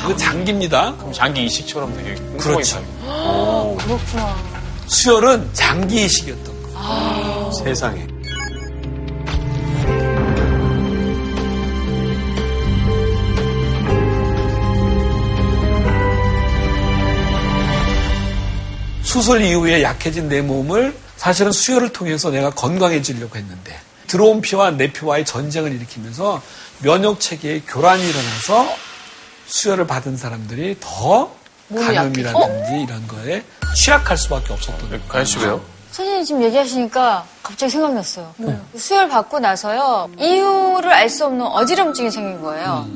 그 장기입니다. 그럼 장기 이식처럼 되게 그렇죠. 봐요. 수혈은 장기 이식이었던 거. 세상에. 수술 이후에 약해진 내 몸을 사실은 수혈을 통해서 내가 건강해지려고 했는데 들어온 피와 내 피와의 전쟁을 일으키면서 면역 체계의 교란이 일어나서 수혈을 받은 사람들이 더 감염이라든지 이런 거에 취약할 수밖에 없었던 거예요. 가연 씨 왜요? 선생님 지금 얘기하시니까 갑자기 생각났어요. 수혈 받고 나서요. 이유를 알 수 없는 어지럼증이 생긴 거예요.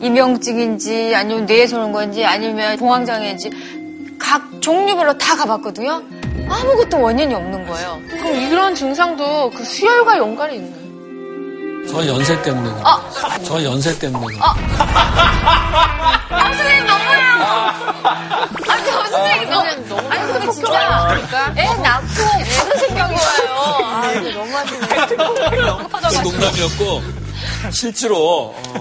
이명증인지 아니면 뇌에서 오는 건지 아니면 공황장애인지 각 종류별로 다 가봤거든요. 아무것도 원인이 없는 거예요. 그럼 이런 증상도 그 수혈과 연관이 있나요? 저 연세 때문에 그래요. 저 연세 때문에 그래요. 아, 선생님 너무해요. 아, 저 선생님 너무. 아니, 근데 진짜 애 낳고 무슨 생각이 와요. 아, 근데 너무. 그 농담이었고 실제로 어,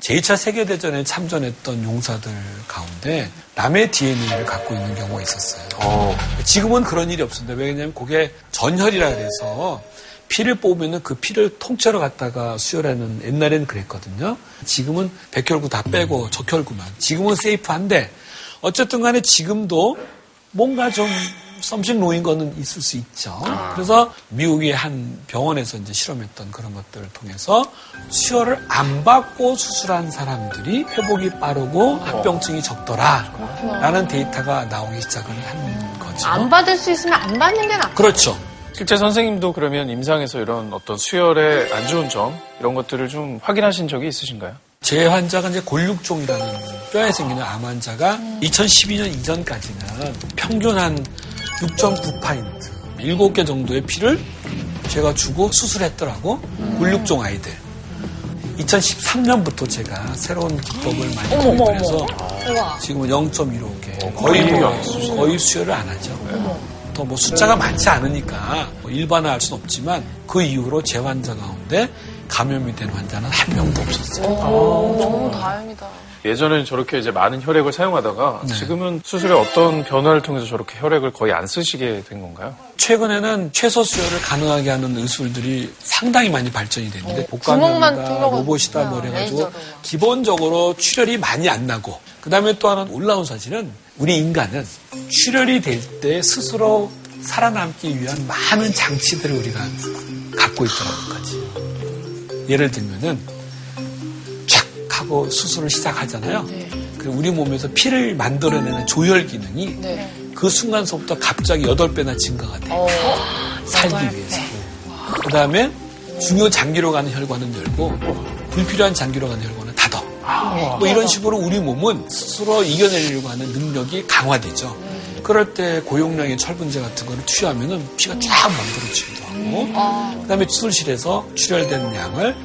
제2차 세계대전에 참전했던 용사들 가운데 남의 DNA를 갖고 있는 경우가 있었어요. 지금은 그런 일이 없습니다. 왜냐하면 그게 전혈이라 그래서 피를 뽑으면 그 피를 통째로 갖다가 수혈하는 옛날에는 그랬거든요. 지금은 백혈구 다 빼고 적혈구만. 지금은 세이프한데 어쨌든 간에 지금도 뭔가 좀 썸씽 놓인 거는 있을 수 있죠. 그래서 미국의 한 병원에서 이제 실험했던 그런 것들을 통해서 수혈을 안 받고 수술한 사람들이 회복이 빠르고 합병증이 적더라. 라는 데이터가 나오기 시작을 한 거죠. 안 받을 수 있으면 안 받는 게 낫. 그렇죠. 실제 선생님도 그러면 임상에서 이런 어떤 수혈의 안 좋은 점 이런 것들을 좀 확인하신 적이 있으신가요? 제 환자가 이제 골육종이라는 뼈에 생기는 암 환자가 2012년 이전까지는 평균 한 6.9파인트, 7개 정도의 피를 제가 주고 수술했더라고. 골육종 아이들. 2013년부터 제가 새로운 기법을 많이 도입을 해서 지금은 0.15개. 거의 뭐, 거의 수혈을 안 하죠. 더뭐 숫자가 많지 않으니까 뭐 일반화할 수는 없지만 그 이후로 제 환자 가운데 감염이 된 환자는 한 명도 없었어요. 너무 다행이다. 예전에는 저렇게 이제 많은 혈액을 사용하다가 지금은 수술에 어떤 변화를 통해서 저렇게 혈액을 거의 안 쓰시게 된 건가요? 최근에는 최소 수혈을 가능하게 하는 의술들이 상당히 많이 발전이 됐는데 구멍만 복강이다 로봇이다 뭐 해가지고 레이저로. 기본적으로 출혈이 많이 안 나고 그 다음에 또 하나 놀라운 사실은 우리 인간은 출혈이 될 때 스스로 살아남기 위한 많은 장치들을 우리가 갖고 있다는 거지. 예를 들면은 쫙 하고 수술을 시작하잖아요. 그리고 우리 몸에서 피를 만들어내는 조혈 기능이 네. 그 순간서부터 갑자기 8배나 증가가 돼요. 살기 위해서. 그 다음에 중요 장기로 가는 혈관은 열고 불필요한 장기로 가는 혈관은 닫아. 뭐 이런 식으로 우리 몸은 스스로 이겨내려고 하는 능력이 강화되죠. 그럴 때 고용량의 철분제 같은 거를 투여하면은 피가 쫙 만들어지기도 하고, 그 다음에 수술실에서 출혈된 양을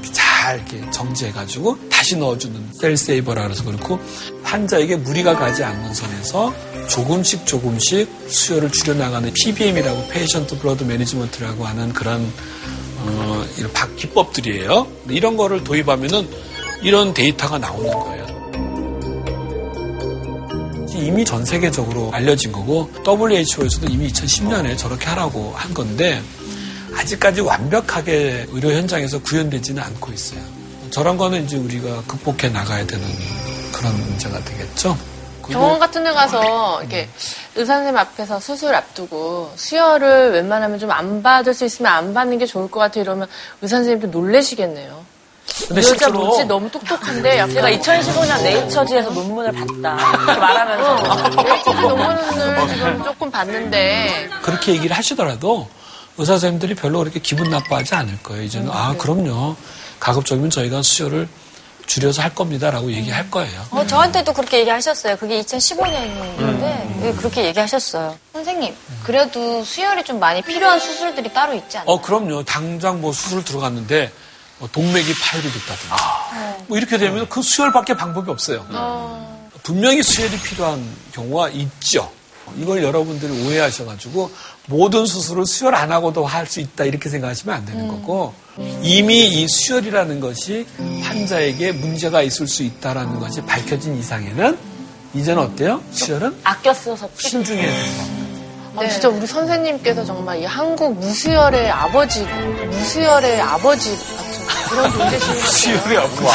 잘 이렇게 정지해가지고 다시 넣어주는 셀 세이버라 그래서 그렇고, 환자에게 무리가 가지 않는 선에서 조금씩 조금씩 수혈을 줄여나가는 PBM이라고 patient blood management라고 하는 그런 어, 이런 박- 기법들이에요. 이런 거를 도입하면은 이런 데이터가 나오는 거예요. 이미 전 세계적으로 알려진 거고 WHO에서도 이미 2010년에 저렇게 하라고 한 건데 아직까지 완벽하게 의료 현장에서 구현되지는 않고 있어요. 저런 거는 이제 우리가 극복해 나가야 되는 그런 문제가 되겠죠. 병원 같은 데 가서 이렇게 의사 선생님 앞에서 수술 앞두고 수혈을 웬만하면 좀 안 받을 수 있으면 안 받는 게 좋을 것 같아 이러면 의사 선생님도 놀래시겠네요. 근데 이 여자 뭐지 너무 똑똑한데 약간 제가 2015년 네이처지에서 논문을 봤다. 이렇게 말하면서. 네이처지 논문을 지금 조금 봤는데 그렇게 얘기를 하시더라도 의사 선생님들이 별로 그렇게 기분 나빠하지 않을 거예요. 이제는 아 그럼요. 가급적이면 저희가 수혈을 줄여서 할 겁니다라고 얘기할 거예요. 어, 저한테도 그렇게 얘기하셨어요. 그게 2015년인데 그렇게 얘기하셨어요. 선생님, 그래도 수혈이 좀 많이 필요한 수술들이 따로 있지 않나요? 어 그럼요. 당장 뭐 수술 들어갔는데 뭐 동맥이 파열이 됐다든지 뭐 이렇게 되면 그 수혈밖에 방법이 없어요. 분명히 수혈이 필요한 경우가 있죠. 이걸 여러분들이 오해하셔가지고 모든 수술을 수혈 안 하고도 할 수 있다 이렇게 생각하시면 안 되는 거고 이미 이 수혈이라는 것이 환자에게 문제가 있을 수 있다라는 것이 밝혀진 이상에는 이제는 어때요? 수혈은 아껴 써서 신중해야 돼요. 아, 진짜 우리 선생님께서 정말 이 한국 무수혈의 아버지, 무수혈의 아버지 같은 그런 존재신 것 같아요. 수혈이 없고.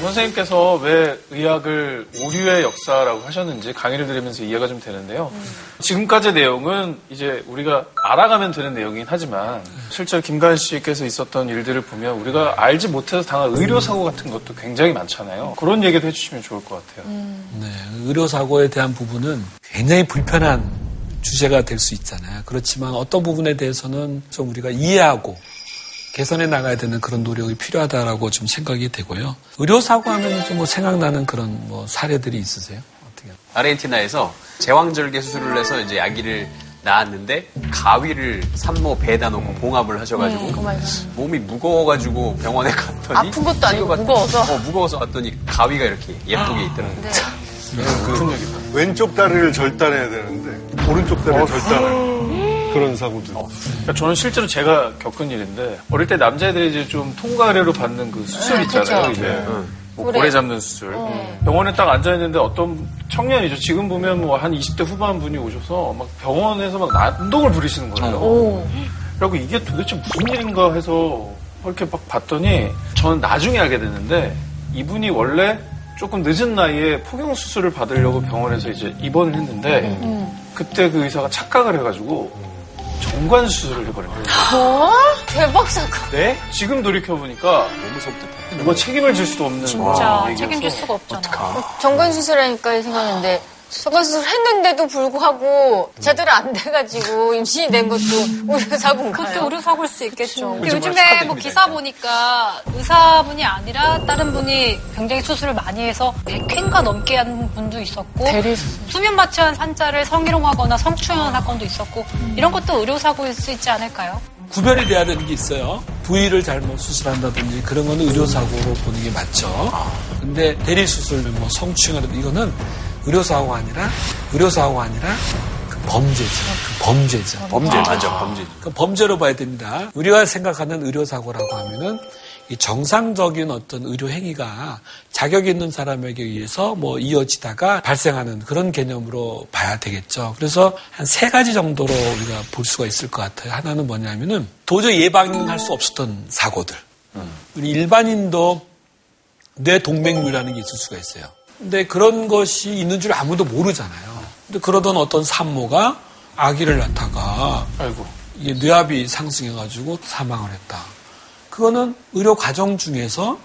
선생님께서 왜 의학을 오류의 역사라고 하셨는지 강의를 들으면서 이해가 좀 되는데요. 지금까지 내용은 이제 우리가 알아가면 되는 내용이긴 하지만 실제로 김가연 씨께서 있었던 일들을 보면 우리가 알지 못해서 당한 의료사고 같은 것도 굉장히 많잖아요. 그런 얘기도 해주시면 좋을 것 같아요. 네, 의료사고에 대한 부분은 굉장히 불편한 주제가 될 수 있잖아요. 그렇지만 어떤 부분에 대해서는 좀 우리가 이해하고 개선해 나가야 되는 그런 노력이 필요하다라고 좀 생각이 되고요. 의료사고 하면 좀 뭐 생각나는 그런 뭐 사례들이 있으세요? 어떻게? 아르헨티나에서 제왕절개 수술을 해서 이제 아기를 낳았는데 가위를 산모 배에다 놓고 봉합을 하셔가지고 몸이 무거워가지고 병원에 갔더니 아픈 것도 아니고 치료가- 무거워서? 어, 무거워서 갔더니 가위가 이렇게 예쁘게 있더라고요. 그 왼쪽 다리를 절단해야 되는데 오른쪽 다리를 절단하는 그런 사고도. 그러니까 저는 실제로 제가 겪은 일인데 어릴 때 남자애들이 이제 좀 통가래로 받는 그 수술 있잖아요. 이제 뭐 고래 잡는 수술. 병원에 딱 앉아 있는데 어떤 청년이죠. 지금 보면 뭐 한 20대 후반 분이 오셔서 막 병원에서 막 난동을 부리시는 거예요. 그리고 이게 도대체 무슨 일인가 해서 이렇게 막 봤더니 저는 나중에 알게 됐는데 이분이 원래 조금 늦은 나이에 포경 수술을 받으려고 병원에서 이제 입원을 했는데 그때 그 의사가 착각을 해가지고 정관 수술을 해버린 거예요. 대박 사건. 네? 지금 돌이켜보니까 너무 섬뜩해. 누가 책임을 질 수도 없는 진짜 얘기여서 책임질 수가 없잖아. 정관 수술하니까 생각했는데 정관수술 했는데도 불구하고 제대로 안 돼가지고 임신이 된 것도 그것도 의료사고인가요? 의료사고일 수 있겠죠. 그렇죠. 요즘에. 뭐 기사 보니까 의사분이 아니라 다른 분이 굉장히 수술을 많이 해서 100회인가 넘게 한 분도 있었고 대리 수면 마취한 환자를 성희롱하거나 성추행한 사건도 있었고 이런 것도 의료사고일 수 있지 않을까요? 구별이 돼야 되는 게 있어요. 부위를 잘못 수술한다든지 그런 거는 의료사고로 보는 게 맞죠. 근데 대리수술, 뭐 성추행이라든지 이거는 의료사고가 아니라, 의료사고가 아니라 그 범죄죠. 그 범죄죠. 범죄 맞아 범죄. 그 범죄로 봐야 됩니다. 우리가 생각하는 의료사고라고 하면은 이 정상적인 어떤 의료 행위가 자격 있는 사람에게 의해서 뭐 이어지다가 발생하는 그런 개념으로 봐야 되겠죠. 그래서 한 세 가지 정도로 우리가 볼 수가 있을 것 같아요. 하나는 뭐냐면은 도저히 예방할 수 없었던 사고들. 우리 일반인도 뇌 동맥류라는 게 있을 수가 있어요. 근데 그런 것이 있는 줄 아무도 모르잖아요. 근데 그러던 어떤 산모가 아기를 낳다가 아이고. 이게 뇌압이 상승해가지고 사망을 했다. 그거는 의료 과정 중에서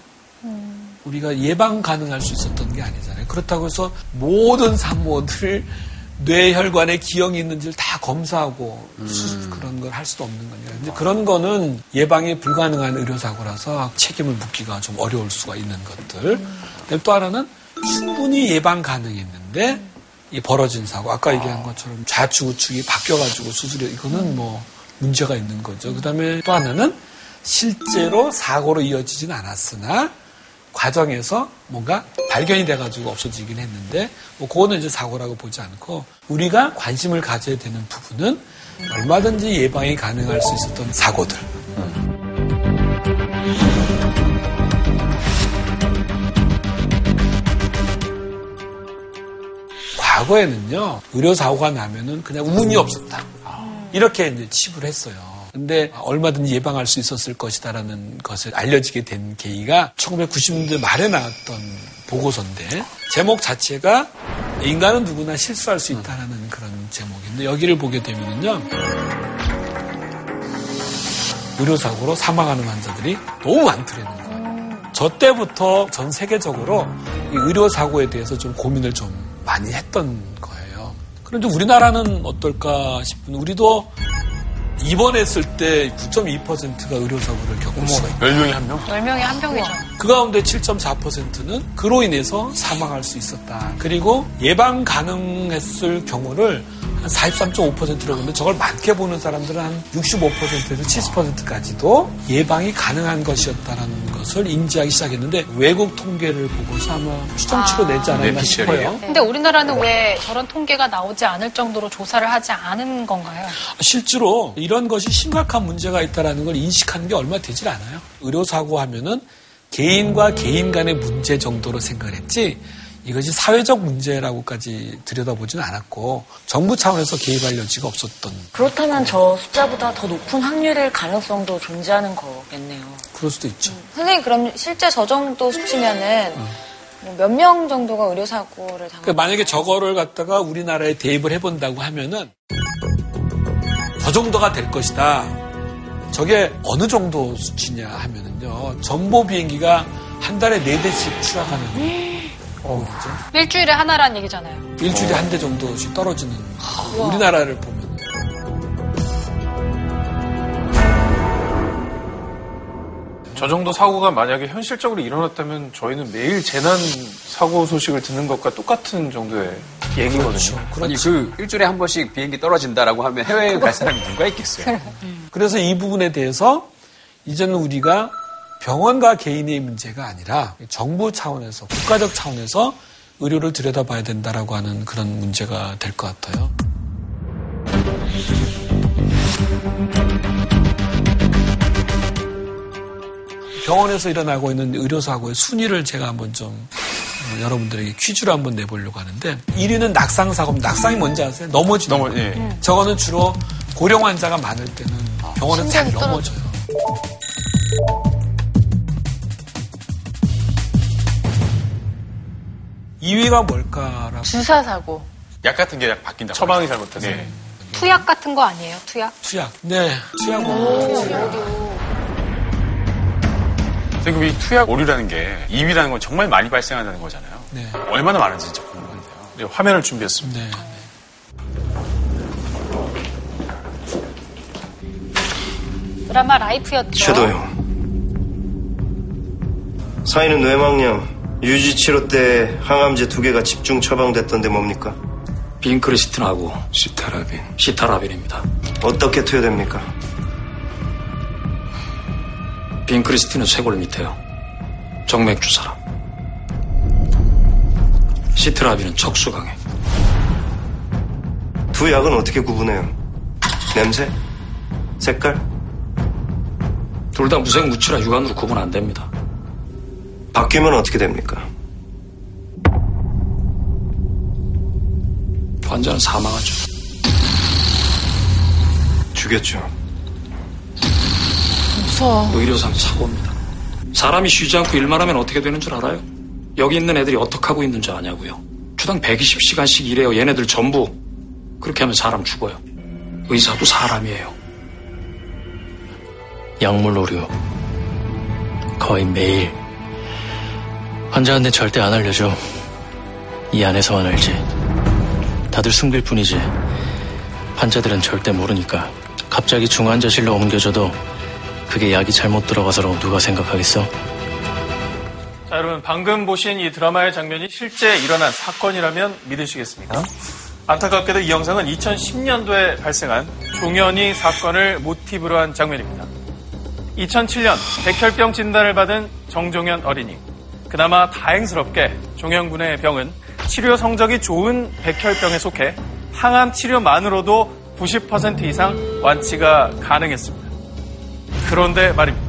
우리가 예방 가능할 수 있었던 게 아니잖아요. 그렇다고 해서 모든 산모들 뇌혈관에 기형이 있는지를 다 검사하고 수- 그런 걸 할 수도 없는 거니까. 근데 그런 거는 예방이 불가능한 의료사고라서 책임을 묻기가 좀 어려울 수가 있는 것들. 그다음에 또 하나는 충분히 예방 가능했는데 이 벌어진 사고 아까 얘기한 것처럼 좌측 우측이 바뀌어가지고 수술이 이거는 뭐 문제가 있는 거죠. 그다음에 또 하나는 실제로 사고로 이어지진 않았으나 과정에서 뭔가 발견이 돼가지고 없어지긴 했는데 뭐 그거는 이제 사고라고 보지 않고 우리가 관심을 가져야 되는 부분은 얼마든지 예방이 가능할 수 있었던 사고들. 과거에는요, 의료사고가 나면은 그냥 운이 없었다. 이렇게 이제 칩을 했어요. 근데 얼마든지 예방할 수 있었을 것이다라는 것을 알려지게 된 계기가 1990년대 말에 나왔던 보고서인데 제목 자체가 인간은 누구나 실수할 수 있다라는 그런 제목인데 여기를 보게 되면은요 의료사고로 사망하는 환자들이 너무 많더라는 거예요. 저 때부터 전 세계적으로 의료사고에 대해서 좀 고민을 좀 많이 했던 거예요. 그런데 우리나라는 어떨까 싶은 우리도 입원했을 때 9.2%가 의료사고를 겪었어요. 10명에 한 명? 10명에 한 명이죠. 그 가운데 7.4%는 그로 인해서 사망할 수 있었다. 그리고 예방 가능했을 경우를 한 43.5%라고 하는데 저걸 많게 보는 사람들은 한 65%에서 70%까지도 예방이 가능한 것이었다는 것을 인지하기 시작했는데 외국 통계를 보고서 아마 추정치로 내지 않았나 싶어요. 근데 우리나라는 왜 저런 통계가 나오지 않을 정도로 조사를 하지 않은 건가요? 실제로 이런 것이 심각한 문제가 있다는 걸 인식하는 게 얼마 되질 않아요. 의료사고 하면은 개인과 개인 간의 문제 정도로 생각을 했지 이것이 사회적 문제라고까지 들여다보지는 않았고 정부 차원에서 개입할 여지가 없었던. 그렇다면 저 숫자보다 더 높은 확률일 가능성도 존재하는 거겠네요. 그럴 수도 있죠. 음. 선생님 그럼 실제 저 정도 수치면은 뭐몇명 정도가 의료사고를 당한 그러니까 만약에 저거를 갖다가 우리나라에 대입을 해본다고 하면은 저 정도가 될 것이다. 저게 어느 정도 수치냐 하면은요. 전보 비행기가 한 달에 네 대씩 추락하는. 어, 그죠? 일주일에 하나란 얘기잖아요. 일주일에 한 대 정도씩 떨어지는 우리나라를 보면 저 정도 사고가 만약에 현실적으로 일어났다면 저희는 매일 재난 사고 소식을 듣는 것과 똑같은 정도의 얘기거든요. 아니 그 일주일에 한 번씩 비행기 떨어진다라고 하면 해외에 갈 사람이 누가 있겠어요? 그래서 이 부분에 대해서 이제는 우리가 병원과 개인의 문제가 아니라 정부 차원에서 국가적 차원에서 의료를 들여다봐야 된다라고 하는 그런 문제가 될 것 같아요. 병원에서 일어나고 있는 의료사고의 순위를 제가 한번 좀 어, 여러분들에게 퀴즈로 한번 내보려고 하는데 1위는 낙상사고입니다. 낙상이 뭔지 아세요? 넘어지는 넘어, 거. 예. 저거는 주로 고령 환자가 많을 때는 병원에서 잘 넘어져요. 2위가 뭘까라고 주사 사고. 약 같은 게 약 바뀐다. 처방이 잘못돼서. 네. 투약 같은 거 아니에요? 투약? 투약. 네, 투약. 지금 이 투약 오류라는 게 2위라는 건 정말 많이 발생한다는 거잖아요. 네. 얼마나 많은지 진짜 궁금한데요. 네, 화면을 준비했습니다. 네. 드라마 라이프였죠. 최도영. 사인은 뇌망염. 유지치료 때 항암제 두 개가 집중 처방됐던데 뭡니까? 빈크리스틴하고 시타라빈. 시타라빈입니다. 어떻게 투여됩니까? 빈크리스틴은 쇄골 밑에요. 정맥 주사람. 시트라빈은 척수 강해. 두 약은 어떻게 구분해요? 냄새? 색깔? 둘 다 무색 무취라 육안으로 구분 안 됩니다. 바뀌면 어떻게 됩니까? 환자는 사망하죠. 죽였죠. 무서워. 의료상 사고입니다. 사람이 쉬지 않고 일만 하면 어떻게 되는 줄 알아요? 여기 있는 애들이 어떻게 하고 있는 줄 아냐고요. 주당 120시간씩 일해요. 얘네들 전부. 그렇게 하면 사람 죽어요. 의사도 사람이에요. 약물 오류. 거의 매일. 환자한테 절대 안 알려줘. 이 안에서만 알지. 다들 숨길 뿐이지. 환자들은 절대 모르니까. 갑자기 중환자실로 옮겨줘도 그게 약이 잘못 들어가서라고 누가 생각하겠어? 자, 여러분 방금 보신 이 드라마의 장면이 실제 일어난 사건이라면 믿으시겠습니까? 안타깝게도 이 영상은 2010년도에 발생한 종현이 사건을 모티브로 한 장면입니다. 2007년 백혈병 진단을 받은 정종현 어린이. 그나마 다행스럽게 종현 군의 병은 치료 성적이 좋은 백혈병에 속해 항암 치료만으로도 90% 이상 완치가 가능했습니다. 그런데 말입니다.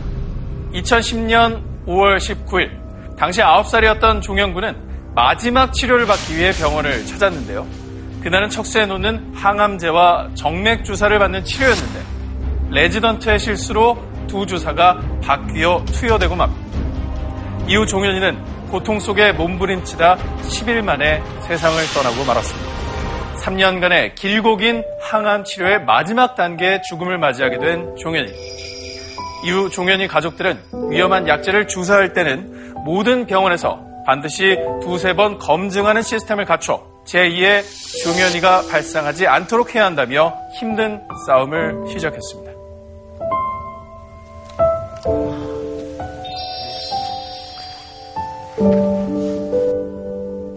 2010년 5월 19일 당시 9살이었던 종현 군은 마지막 치료를 받기 위해 병원을 찾았는데요. 그날은 척수에 놓는 항암제와 정맥 주사를 받는 치료였는데 레지던트의 실수로 두 주사가 바뀌어 투여되고 맙니다. 이후 종현이는 고통 속에 몸부림치다 10일 만에 세상을 떠나고 말았습니다. 3년간의 길고 긴 항암 치료의 마지막 단계의 죽음을 맞이하게 된 종현이. 이후 종현이 가족들은 위험한 약제를 주사할 때는 모든 병원에서 반드시 두세 번 검증하는 시스템을 갖춰 제2의 종현이가 발생하지 않도록 해야 한다며 힘든 싸움을 시작했습니다.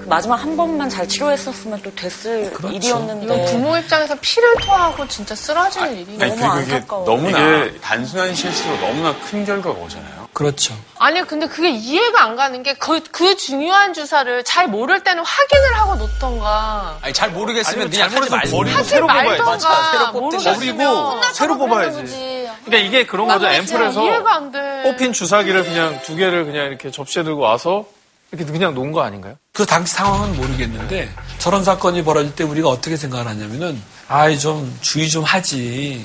마지막 한 번만 잘 치료했었으면 또 됐을 그렇죠. 일이었는데 부모 입장에서 피를 토하고 진짜 쓰러지는 일이 아니, 너무 안타까워. 너무나 이게- 단순한 실수로 너무나 큰 결과가 오잖아요. 그렇죠. 아니 근데 그게 이해가 안 가는 게그 그 중요한 주사를 잘 모를 때는 확인을 하고 놓던가. 아니 잘 모르겠으면 아니면 그냥 하지 말고 버리고 새로 뽑아야지. 맞아, 새로 버리고 새로 뽑아야지. 그러니까 이게 그런 거죠. 앰플에서 이해가 안 돼. 뽑힌 주사기를 그냥 두 개를 그냥 이렇게 접시에 들고 와서 이렇게 그냥 놓은 거 아닌가요? 그 당시 상황은 모르겠는데 저런 사건이 벌어질 때 우리가 어떻게 생각을 하냐면은 아이 좀 주의 좀 하지.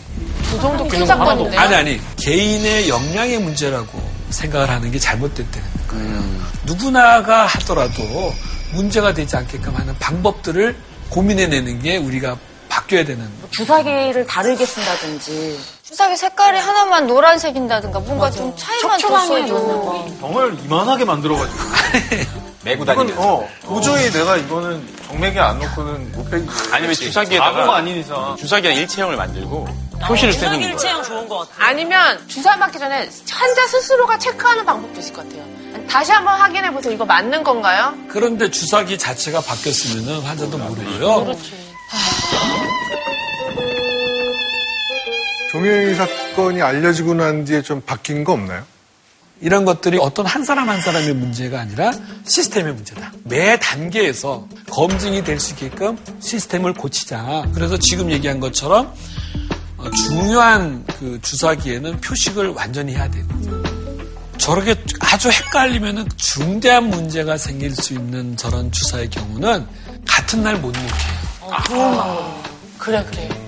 그 정도 큰 그냥 사건인데요. 아니 아니 개인의 역량의 문제라고 생각을 하는 게 잘못됐다는 거예요. 음. 누구나가 하더라도 문제가 되지 않게끔 하는 방법들을 고민해내는 게 우리가 바뀌어야 되는 주사기를 다르게 쓴다든지 주사기 색깔이 하나만 노란색인다든가 뭔가 좀 차이만 줬어도 병을 이만하게 만들어가지고. 메고 다니면서. 어, 도저히 내가 이거는 정맥에 안 넣고는 못 빼기. 아니면 주사기에다가 아닌 이상. 주사기랑 일체형을 만들고 표시를 떼는 거예요. 일체형 좋은 것 같아. 아니면 주사 맞기 전에 환자 스스로가 체크하는 방법도 있을 것 같아요. 다시 한번 확인해 보세요. 이거 맞는 건가요? 그런데 주사기 자체가 바뀌었으면 환자도 모르고요. 종현이 사건이 알려지고 난 뒤에 좀 바뀐 거 없나요? 이런 것들이 어떤 한 사람 한 사람의 문제가 아니라 시스템의 문제다. 매 단계에서 검증이 될 수 있게끔 시스템을 고치자. 그래서 지금 얘기한 것처럼 어, 중요한 그 주사기에는 표식을 완전히 해야 되고 저렇게 아주 헷갈리면 중대한 문제가 생길 수 있는 저런 주사의 경우는 같은 날못 놓게 해요. 좋은 방법이네요. 그래, 그래.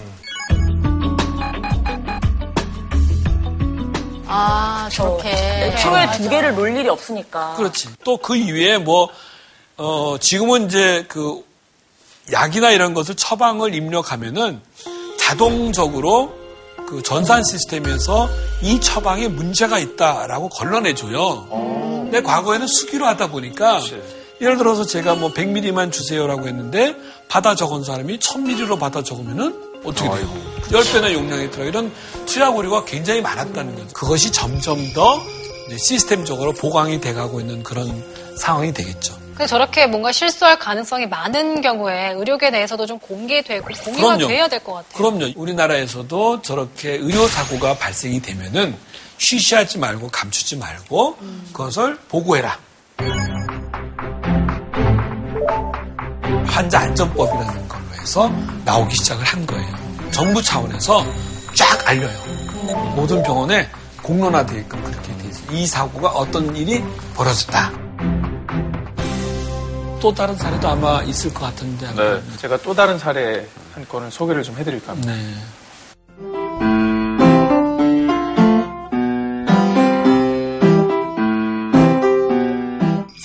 아, 저렇게. 애초에 두 개를 놓을 일이 없으니까. 그렇지. 또 그 이외에 뭐, 어, 지금은 이제 그 약이나 이런 것을 처방을 입력하면은 자동적으로 그 전산 시스템에서 이 처방에 문제가 있다라고 걸러내줘요. 근데 과거에는 수기로 하다 보니까 예를 들어서 제가 뭐 100ml만 주세요라고 했는데 받아 적은 사람이 1000ml로 받아 적으면은 어떻게 돼요? 10배나 용량이 들어 이런 투약 오류가 굉장히 많았다는 거죠. 그것이 점점 더 이제 시스템적으로 보강이 돼가고 있는 그런 상황이 되겠죠. 근데 저렇게 뭔가 실수할 가능성이 많은 경우에 의료계 내에서도 좀 공개되고 공유가 그럼요. 돼야 될 것 같아요. 그럼요. 우리나라에서도 저렇게 의료사고가 발생이 되면은 쉬쉬하지 말고 감추지 말고 그것을 보고해라. 환자 안전법이라는 해서 나오기 시작을 한 거예요. 정부 차원에서 쫙 알려요. 모든 병원에 공론화되게끔 그렇게 돼 있어요. 이 사고가 어떤 일이 벌어졌다. 또 다른 사례도 아마 있을 것 같은데. 네. 제가 또 다른 사례 한 건을 소개를 좀 해드릴까 합니다. 네.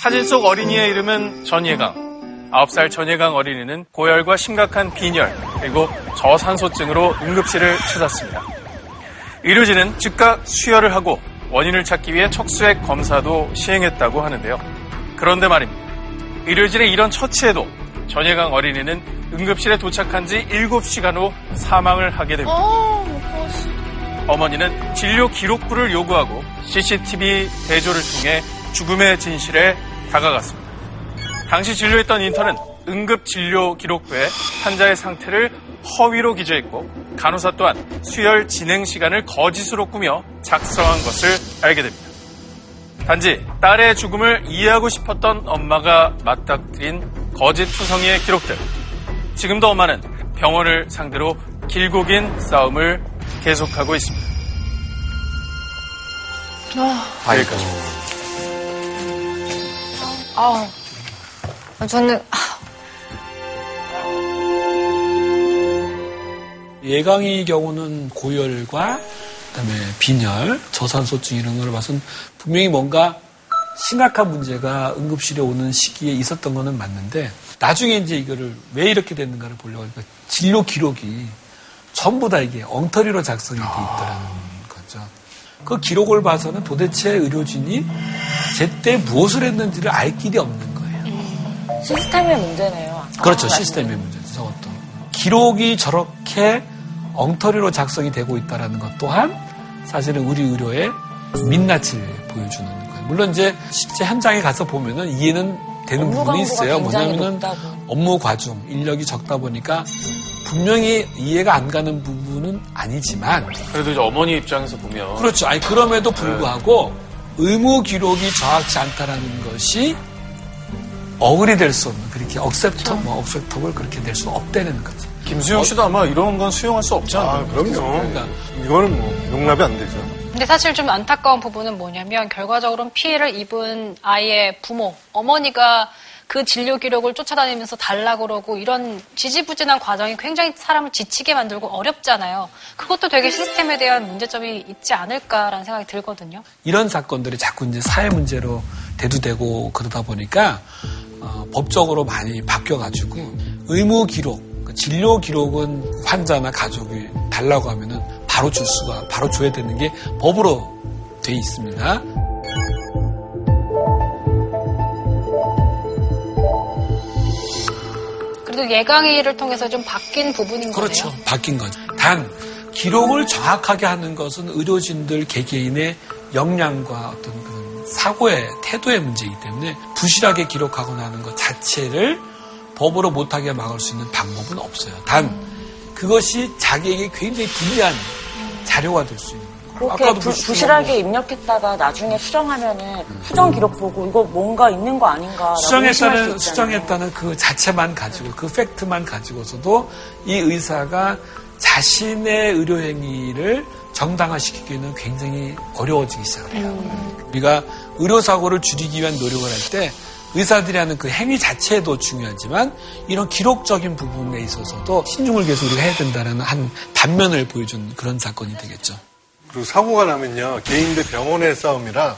사진 속 어린이의 이름은 전예강. 9살 전예강 어린이는 고열과 심각한 빈혈, 그리고 저산소증으로 응급실을 찾았습니다. 의료진은 즉각 수혈을 하고 원인을 찾기 위해 척수액 검사도 시행했다고 하는데요. 그런데 말입니다. 의료진의 이런 처치에도 전예강 어린이는 응급실에 도착한 지 7시간 후 사망을 하게 됩니다. 어머니는 진료 기록부를 요구하고 CCTV 대조를 통해 죽음의 진실에 다가갔습니다. 당시 진료했던 인턴은 응급 진료 기록부에 환자의 상태를 허위로 기재했고 간호사 또한 수혈 진행 시간을 거짓으로 꾸며 작성한 것을 알게 됩니다. 단지 딸의 죽음을 이해하고 싶었던 엄마가 맞닥뜨린 거짓 투성이의 기록들. 지금도 엄마는 병원을 상대로 길고 긴 싸움을 계속하고 있습니다. 아, 여기까지. 아, 저는 아, 예강의 경우는 고열과 그다음에 빈혈, 저산소증 이런 걸 봐서는 분명히 뭔가 심각한 문제가 응급실에 오는 시기에 있었던 거는 맞는데 나중에 이제 이거를 왜 이렇게 됐는가를 보려고 하니까 진료 기록이 전부 다 이게 엉터리로 작성이 돼 있더라는 거죠. 그 기록을 봐서는 도대체 의료진이 제때 무엇을 했는지를 알 길이 없는. 시스템의 문제네요. 그렇죠. 아, 시스템의 문제죠. 저것도. 기록이 저렇게 엉터리로 작성이 되고 있다는 것 또한 사실은 우리 의료의 민낯을 보여주는 거예요. 물론 이제 실제 현장에 가서 보면은 이해는 되는 부분이 있어요. 뭐냐면은 높다고. 업무 과중, 인력이 적다 보니까 분명히 이해가 안 가는 부분은 아니지만 그래도 이제 어머니 입장에서 보면 그렇죠. 아니 그럼에도 불구하고 네. 의무 기록이 정확치 않다라는 것이 어글이 될 수 없는 그렇게 억셉터 뭐 억셉터블 그렇게 될 수 없다는 거죠. 김수영 씨도 아마 이런 건 수용할 수 없지 않나요? 아, 그럼요. 그러니까 이거는 뭐 용납이 안 되죠. 근데 사실 좀 안타까운 부분은 뭐냐면 결과적으로는 피해를 입은 아이의 부모, 어머니가 그 진료 기록을 쫓아다니면서 달라 그러고 이런 지지부진한 과정이 굉장히 사람을 지치게 만들고 어렵잖아요. 그것도 되게 시스템에 대한 문제점이 있지 않을까라는 생각이 들거든요. 이런 사건들이 자꾸 이제 사회 문제로 대두되고 그러다 보니까 어, 법적으로 많이 바뀌어가지고 의무 기록, 그 진료 기록은 환자나 가족이 달라고 하면은 바로 줄 수가 바로 줘야 되는 게 법으로 돼 있습니다. 그래도 예강의를 통해서 좀 바뀐 부분인 그렇죠. 거네요. 바뀐 거죠. 단 기록을 정확하게 하는 것은 의료진들 개개인의 역량과 어떤 그런 사고의 태도의 문제이기 때문에 부실하게 기록하거나 하는 것 자체를 법으로 못하게 막을 수 있는 방법은 없어요. 단 그것이 자기에게 굉장히 불리한 자료가 될 수 있는 그렇게 부, 실하게 입력했다가 나중에 수정하면은 수정 기록 보고 이거 뭔가 있는 거 아닌가 수정했다는 수정했다는 그 자체만 가지고 그 팩트만 가지고서도 이 의사가 자신의 의료 행위를 정당화시키기는 굉장히 어려워지기 시작을 해요. 음. 우리가 의료 사고를 줄이기 위한 노력을 할 때 의사들이 하는 그 행위 자체도 중요하지만 이런 기록적인 부분에 있어서도 신중을 계속 우리가 해야 된다는 한 단면을 보여준 그런 사건이 되겠죠. 그리고 사고가 나면요 개인 대 병원의 싸움이라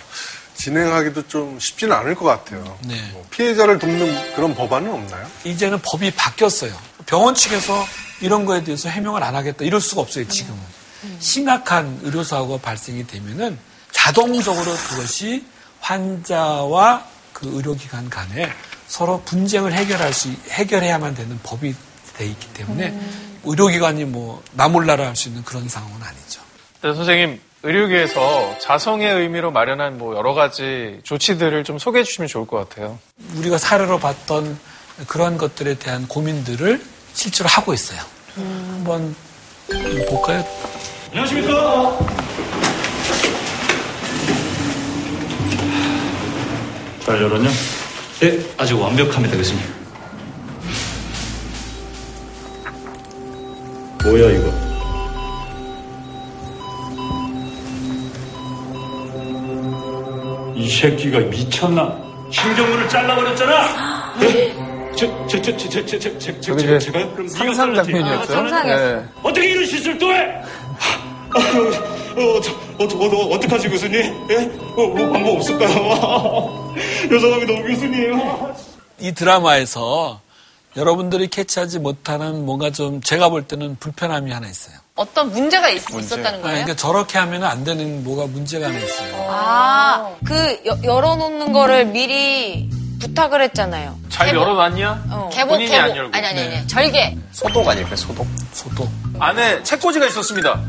진행하기도 좀 쉽지는 않을 것 같아요. 네. 뭐 피해자를 돕는 그런 법안은 없나요? 이제는 법이 바뀌었어요. 병원 측에서 이런 거에 대해서 해명을 안 하겠다 이럴 수가 없어요 지금은. 음. 심각한 의료사고가 발생이 되면은 자동적으로 그것이 환자와 그 의료기관 간에 서로 분쟁을 해결할 수 해결해야만 되는 법이 돼 있기 때문에 음. 의료기관이 뭐 나몰라라 할 수 있는 그런 상황은 아니죠. 네, 선생님 의료계에서 자성의 의미로 마련한 뭐 여러 가지 조치들을 좀 소개해 주시면 좋을 것 같아요. 우리가 사례로 봤던 그런 것들에 대한 고민들을 실제로 하고 있어요. 음. 한번 볼까요? 안녕하십니까? 잘 열었냐? 네, 아주 완벽합니다, 교수님. 뭐야, 이거? 이 새끼가 미쳤나? 신경문을 잘라버렸잖아! 네? 저, 저, 저, 저, 저, 저, 저, 저, 저, 저, 제가 그럼 상상 장면이었죠. 상상했어. 네. 어떻게 이런 실수를 또 해? 아, 어, 저, 어, 저, 어, 어, 어떡하지, 교수님? 예? 어, 뭐 방법 없을까요? 여 사람이 너무 교수님. 이 드라마에서 여러분들이 캐치하지 못하는 뭔가 좀 제가 볼 때는 불편함이 하나 있어요. 어떤 문제가 있, 문제. 었다는 거예요? 그러니까 저렇게 하면 안 되는 뭐가 문제가 하나 있어요. 아, 그 여, 열어놓는 거를 미리 부탁을 했잖아요. 잘 개복? 열어놨냐? 어. 개복, 본인이 개복. 안 열고. 아니, 아니, 아니. 네. 절개. 소독 아닐까요, 소독? 소독. 안에 책꽂이가 있었습니다.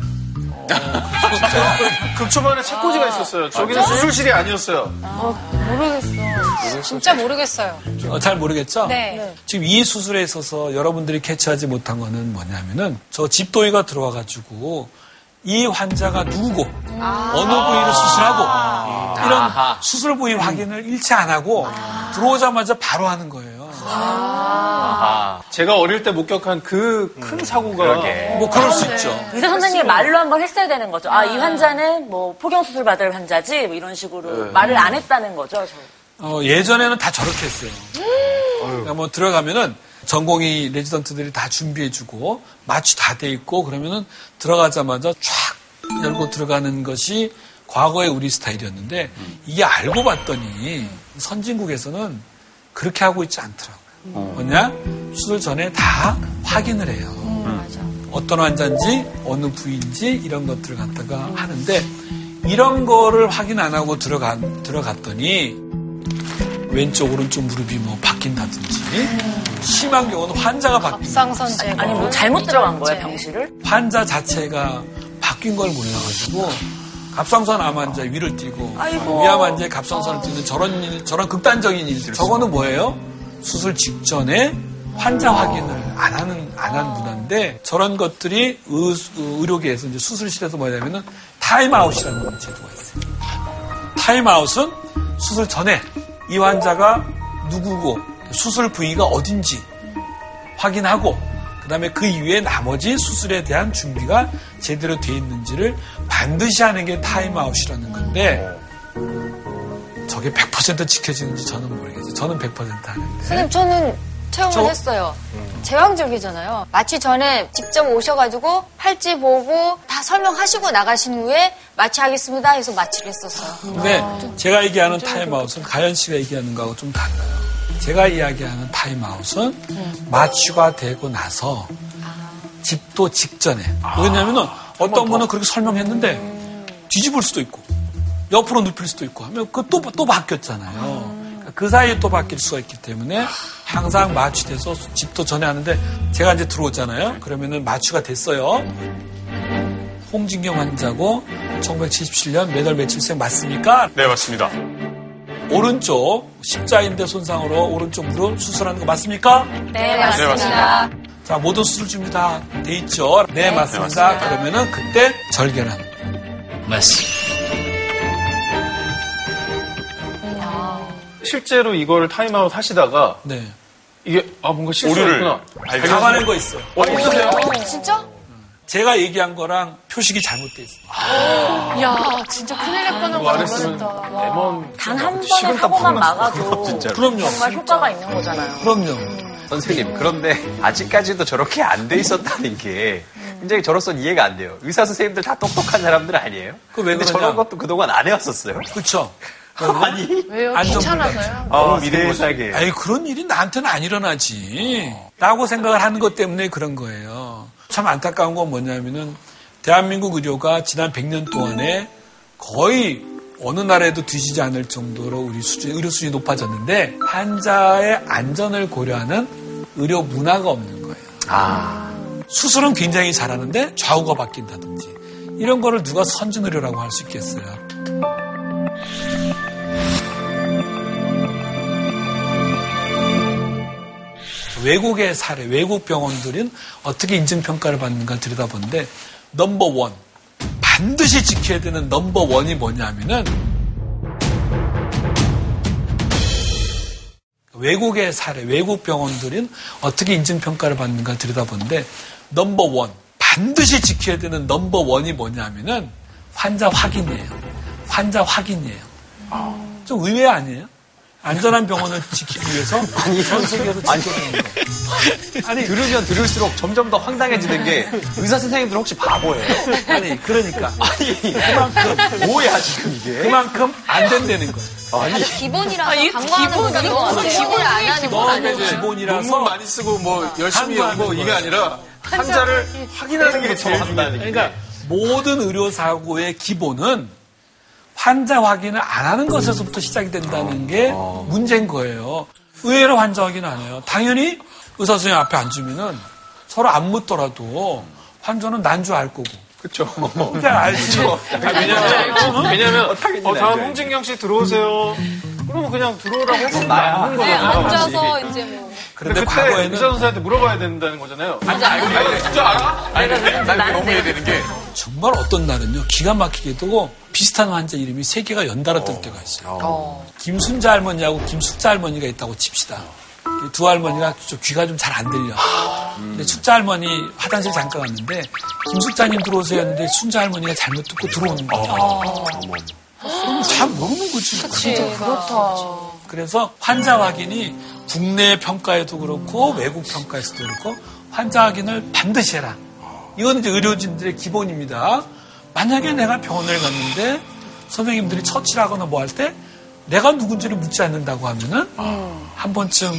극초반에 책꽂이가 있었어요. 저기는 아, 수술실이 아니었어요. 아, 모르겠어. 진짜 모르겠어요. 어, 잘 모르겠죠? 네. 지금 이 수술에 있어서 여러분들이 캐치하지 못한 거는 뭐냐면은 저 집도의가 들어와가지고 이 환자가 누구고 아~ 어느 부위를 수술하고 아~ 이런 아하. 수술 부위 확인을 일치 안 하고 아~ 들어오자마자 바로 하는 거예요. 아. 제가 어릴 때 목격한 그큰 음, 사고가 뭐 그럴 수 있죠. 의사 선생님이 말로 한번 했어야 되는 거죠. 아, 이 환자는 뭐 포경 수술 받을 환자지 뭐 이런 식으로 네. 말을 안 했다는 거죠. 어, 예전에는 다 저렇게 했어요. 그러니까 뭐 들어가면은 전공의 레지던트들이 다 준비해주고 마취 다 돼 있고 그러면은 들어가자마자 쫙 열고 들어가는 것이 과거의 우리 스타일이었는데 이게 알고 봤더니 선진국에서는 그렇게 하고 있지 않더라고요. 뭐냐? 수술 전에 다 확인을 해요. 어떤 환자인지 어느 부위인지 이런 것들을 갖다가 하는데 이런 거를 확인 안 하고 들어가, 들어갔더니 왼쪽 오른쪽 무릎이 뭐 바뀐다든지 심한 경우는 환자가 바뀐 갑상선제 아니 뭐 잘못 들어간 거예요 병실을? 환자 자체가 바뀐 걸 몰라가지고 갑상선 암 환자 위를 떼고 아이고. 위암 환자의 갑상선을 떼는 저런 일, 저런 극단적인 일들 저거는 뭐예요? 수술 직전에 환자 확인을 안 하는 안 하는 문화인데 저런 것들이 의, 의료계에서 이제 수술실에서 뭐냐면은 타임아웃이라는 제도가 있어요. 타임아웃은 수술 전에 이 환자가 누구고 수술 부위가 어딘지 확인하고 그다음에 그 이후에 나머지 수술에 대한 준비가 제대로 돼 있는지를 반드시 하는 게 타임아웃이라는 건데 저게 100% 지켜지는지 저는 모르겠어요. 저는 100% 하는데. 선생님 저는 체험을 저- 했어요. 제왕절개잖아요. 마취 전에 직접 오셔가지고 팔찌 보고 다 설명하시고 나가신 후에 마취하겠습니다 해서 마취를 했었어요. 근데 제가 얘기하는 타임아웃은 가연 씨가 얘기하는 거하고 좀 달라요. 제가 이야기하는 타임아웃은 마취가 되고 나서 집도 직전에. 왜냐면은 어떤 분은 그렇게 설명했는데 뒤집을 수도 있고 옆으로 눕힐 수도 있고 하면 그또 또 바뀌었잖아요. 그러니까 그 사이에 또 바뀔 수가 있기 때문에 항상 마취돼서 집도 전에 하는데 제가 이제 들어오잖아요. 그러면은 마취가 됐어요. 홍진경 환자고 1977년 몇월 며칠생 맞습니까? 네, 맞습니다. 오른쪽 십자인대 손상으로 오른쪽 무릎 수술하는 거 맞습니까? 네, 맞습니다. 맞습니다. 자, 모든 수술 준비 다 돼 있죠? 네, 맞습니다. 그러면은 그때 절개는 맞습니다. 실제로 이거를 타임아웃 하시다가 네. 이게 아 뭔가 실수했구나. 잡아낸 거 있어요. 어, 있으세요? 진짜? 제가 얘기한 거랑 표식이 잘못돼 있어요. 야, 진짜 큰일 날 뻔한 이거 안거 했으면 뻔했다. 레몬 단한 번의 사고만 막아도 진짜로. 그럼요. 정말 효과가 있는 거잖아요. 그럼요. 선생님, 그런데 아직까지도 저렇게 안 돼 있었다는 게 굉장히 저로서는 이해가 안 돼요. 의사 선생님들 다 똑똑한 사람들 아니에요? 그왜 근데? 저런 것도 그동안 안 해왔었어요? 그렇죠. 아니, 왜요? 귀찮아서요? 너무 미래의사게. 아니 그런 일이 나한테는 안 일어나지. 라고 생각을 하는 것 때문에 그런 거예요. 참 안타까운 건 뭐냐면은 대한민국 의료가 지난 100년 동안에 거의 어느 나라에도 뒤지지 않을 정도로 우리 수준, 의료 수준이 높아졌는데 환자의 안전을 고려하는 의료 문화가 없는 거예요. 아, 수술은 굉장히 잘하는데 좌우가 바뀐다든지 이런 거를 누가 선진 의료라고 할 수 있겠어요. 외국의 사례, 외국 병원들은 어떻게 인증평가를 받는가 들여다보는데 number one, 반드시 지켜야 되는 number one이 뭐냐면은 외국의 사례, 외국 병원들은 어떻게 인증평가를 받는가 들여다보는데 number one, 반드시 지켜야 되는 number one이 뭐냐면은 환자 확인이에요. 환자 확인이에요. 좀 의외 아니에요? 안전한 병원을 지키기 위해서 전 세계에서 지켜야 되는 거. 아니, 들으면 들을수록 점점 더 황당해지는 게 의사 선생님들 혹시 바보예요? 아니, 그러니까. 아니, 그만큼. 뭐야, 지금 이게? 그만큼 안 된다는 거예요. 아니, 기본이라서 아, 거가 기본이요? 너무 기본을 안 하는 건 너무 아니에요. 기본이라서 논문 많이 쓰고 뭐 열심히 연구 이게. 아니라 환자를 확인하는 게 제일 중요해요. 그러니까 모든 의료 사고의 기본은 환자 확인을 안 하는 것에서부터 시작이 된다는 게 문제인 거예요. 의외로 환자 확인 안 해요. 당연히 의사 선생님 앞에 앉으면은 서로 안 묻더라도 환자는 난 줄 알 거고. 그렇죠. 그러니까 알지. 아, 왜냐면 왜냐면 어떻게든 어, 다음. 홍진경 씨 들어오세요. 그러면 그냥 들어오라고 했으면 나야. 네, 거잖아요. 앉아서 이제 뭐. 근데 그런데 그때 과거에는 의사 선생한테 물어봐야 된다는 거잖아요. 아니, 아니, 아니, 진짜 알아? 아니, 난 너무 이해되는 게 정말 어떤 날은요 기가 막히게도 비슷한 환자 이름이 세 개가 연달아 뜰 때가 있어요. 김순자 할머니하고 김숙자 할머니가 있다고 칩시다. 이두 할머니가 좀 귀가 좀 잘 안 들려. 근데 숙자 할머니 화장실 잠깐 갔는데 김숙자님 들어오세요 했는데 순자 할머니가 잘못 듣고 들어오는 거예요. 잘 모르는 거지. 그치, 그렇다. 그래서 환자 확인이 국내 평가에도 그렇고 외국 평가에서도 그렇고 환자 확인을 반드시 해라. 이건 이제 의료진들의 기본입니다. 만약에 내가 병원을 갔는데 선생님들이 처치하거나 뭐 할 때 내가 누군지를 묻지 않는다고 하면은 한 번쯤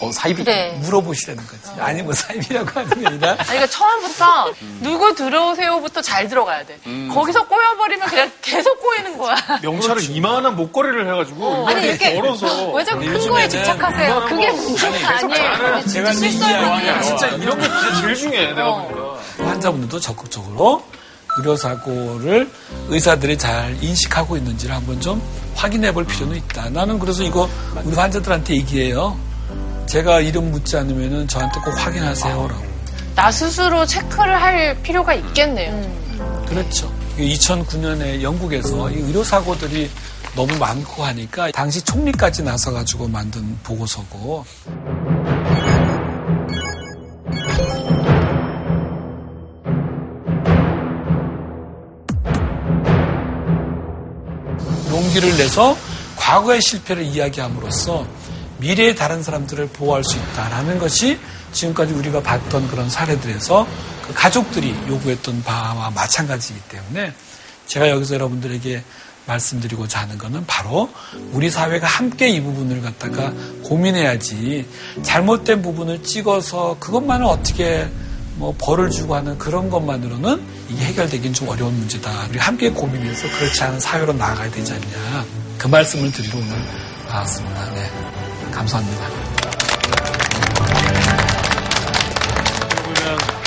어, 사입이 네. 물어보시라는 거지. 아니 뭐 사입이라고 하는 게 아니라 아니, 그러니까 처음부터 누구 들어오세요부터 잘 들어가야 돼. 거기서 꼬여버리면 그냥 계속 꼬이는 거야. 명찰을 이만한 목걸이를 해가지고 아니, 이렇게 걸어서 왜 자꾸 큰 거에 집착하세요? 그게 문제가 아니에요. 제가 이제 실수할 이야기가 뻔해요. 진짜 이런 게 진짜 제일 중요해 내가 보니까. 환자분들도 적극적으로 의료사고를 의사들이 잘 인식하고 있는지를 한번 좀 확인해 볼 필요는 있다. 나는 그래서 이거 우리 환자들한테 얘기해요. 제가 이름 묻지 않으면 저한테 꼭 확인하세요라고. 나 스스로 체크를 할 필요가 있겠네요. 그렇죠. 2009년에 영국에서 이 의료 사고들이 너무 많고 하니까 당시 총리까지 나서 가지고 만든 보고서고. 용기를 내서 과거의 실패를 이야기함으로써 미래의 다른 사람들을 보호할 수 있다라는 것이 지금까지 우리가 봤던 그런 사례들에서 그 가족들이 요구했던 바와 마찬가지이기 때문에 제가 여기서 여러분들에게 말씀드리고자 하는 것은 바로 우리 사회가 함께 이 부분을 갖다가 고민해야지 잘못된 부분을 찍어서 그것만을 어떻게 뭐 벌을 주고 하는 그런 것만으로는 이게 해결되긴 좀 어려운 문제다. 우리 함께 고민해서 그렇지 않은 사회로 나아가야 되지 않냐. 그 말씀을 드리러 오늘 나왔습니다. 네. 감사합니다.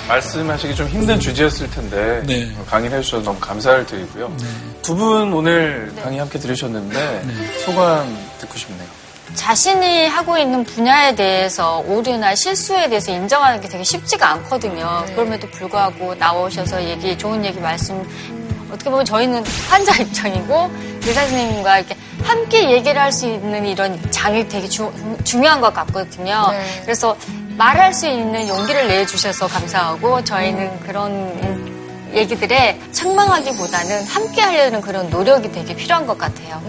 말씀하시기 좀 힘든 주제였을 텐데 네. 강의를 해주셔서 너무 감사를 드리고요. 두분 오늘 강의 함께 들으셨는데 소감 듣고 싶네요. 자신이 하고 있는 분야에 대해서 오류나 실수에 대해서 인정하는 게 되게 쉽지가 않거든요. 그럼에도 불구하고 나오셔서 얘기, 좋은 얘기 말씀, 어떻게 보면 저희는 환자 입장이고 의사 선생님과 이렇게 함께 얘기를 할 수 있는 이런 장이 되게 주- 중요한 것 같거든요. 네. 그래서 말할 수 있는 용기를 내주셔서 감사하고 저희는 그런 얘기들에 책망하기보다는 함께 하려는 그런 노력이 되게 필요한 것 같아요.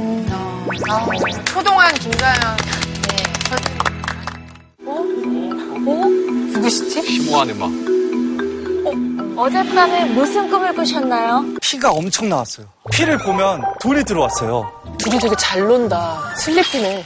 아, 초동안 김가연 누구시지? 심오한 음악. 어젯밤에 무슨 꿈을 꾸셨나요? 피가 엄청 나왔어요. 피를 보면 돈이 들어왔어요. 둘이 되게 잘 논다. 슬리피네.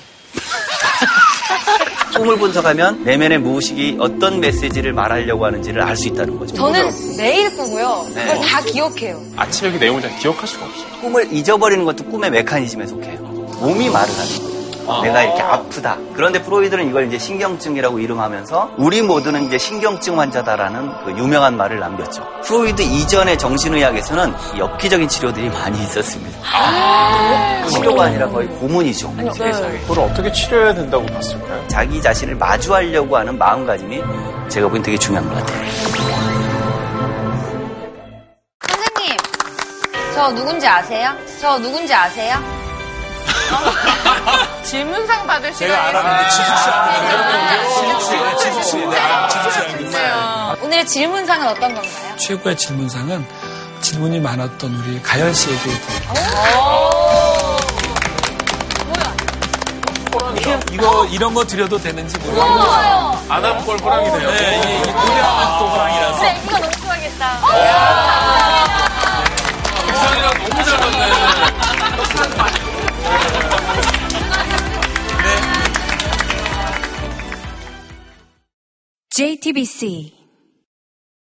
꿈을 분석하면 내면의 무의식이 어떤 메시지를 말하려고 하는지를 알 수 있다는 거죠. 저는 매일 꾸고요. 그걸 네. 다 기억해요. 아침에 그 내용을 잘 기억할 수가 없어요. 꿈을 잊어버리는 것도 꿈의 메커니즘에 속해요. 몸이 말을 하는 거예요. 내가 이렇게 아프다. 그런데 프로이드는 이걸 이제 신경증이라고 이름하면서 우리 모두는 이제 신경증 환자다라는 그 유명한 말을 남겼죠. 프로이드 이전의 정신의학에서는 엽기적인 치료들이 많이 있었습니다. 치료가 아니라 거의 고문이죠. 세상에. 그걸 어떻게 치료해야 된다고 봤을까요? 자기 자신을 마주하려고 하는 마음가짐이 제가 보기엔 되게 중요한 것 같아요. 선생님, 저 누군지 아세요? 저 누군지 아세요? 질문상 받을 제가 시간이 지숙씨 아, 지숙씨, 지숙씨. 오늘의 질문상은 어떤 건가요? 최고의 질문상은 질문이 많았던 우리 가연 씨에게 드립니다. 이거 이런 거 드려도 되는지 좋아요. 아나폴 호랑이 돼요. 네, 이게 이 고량 또 호랑이라서 네, 이거 너무 좋아하겠다. 의상이랑 너무 잘 맞네. JTBC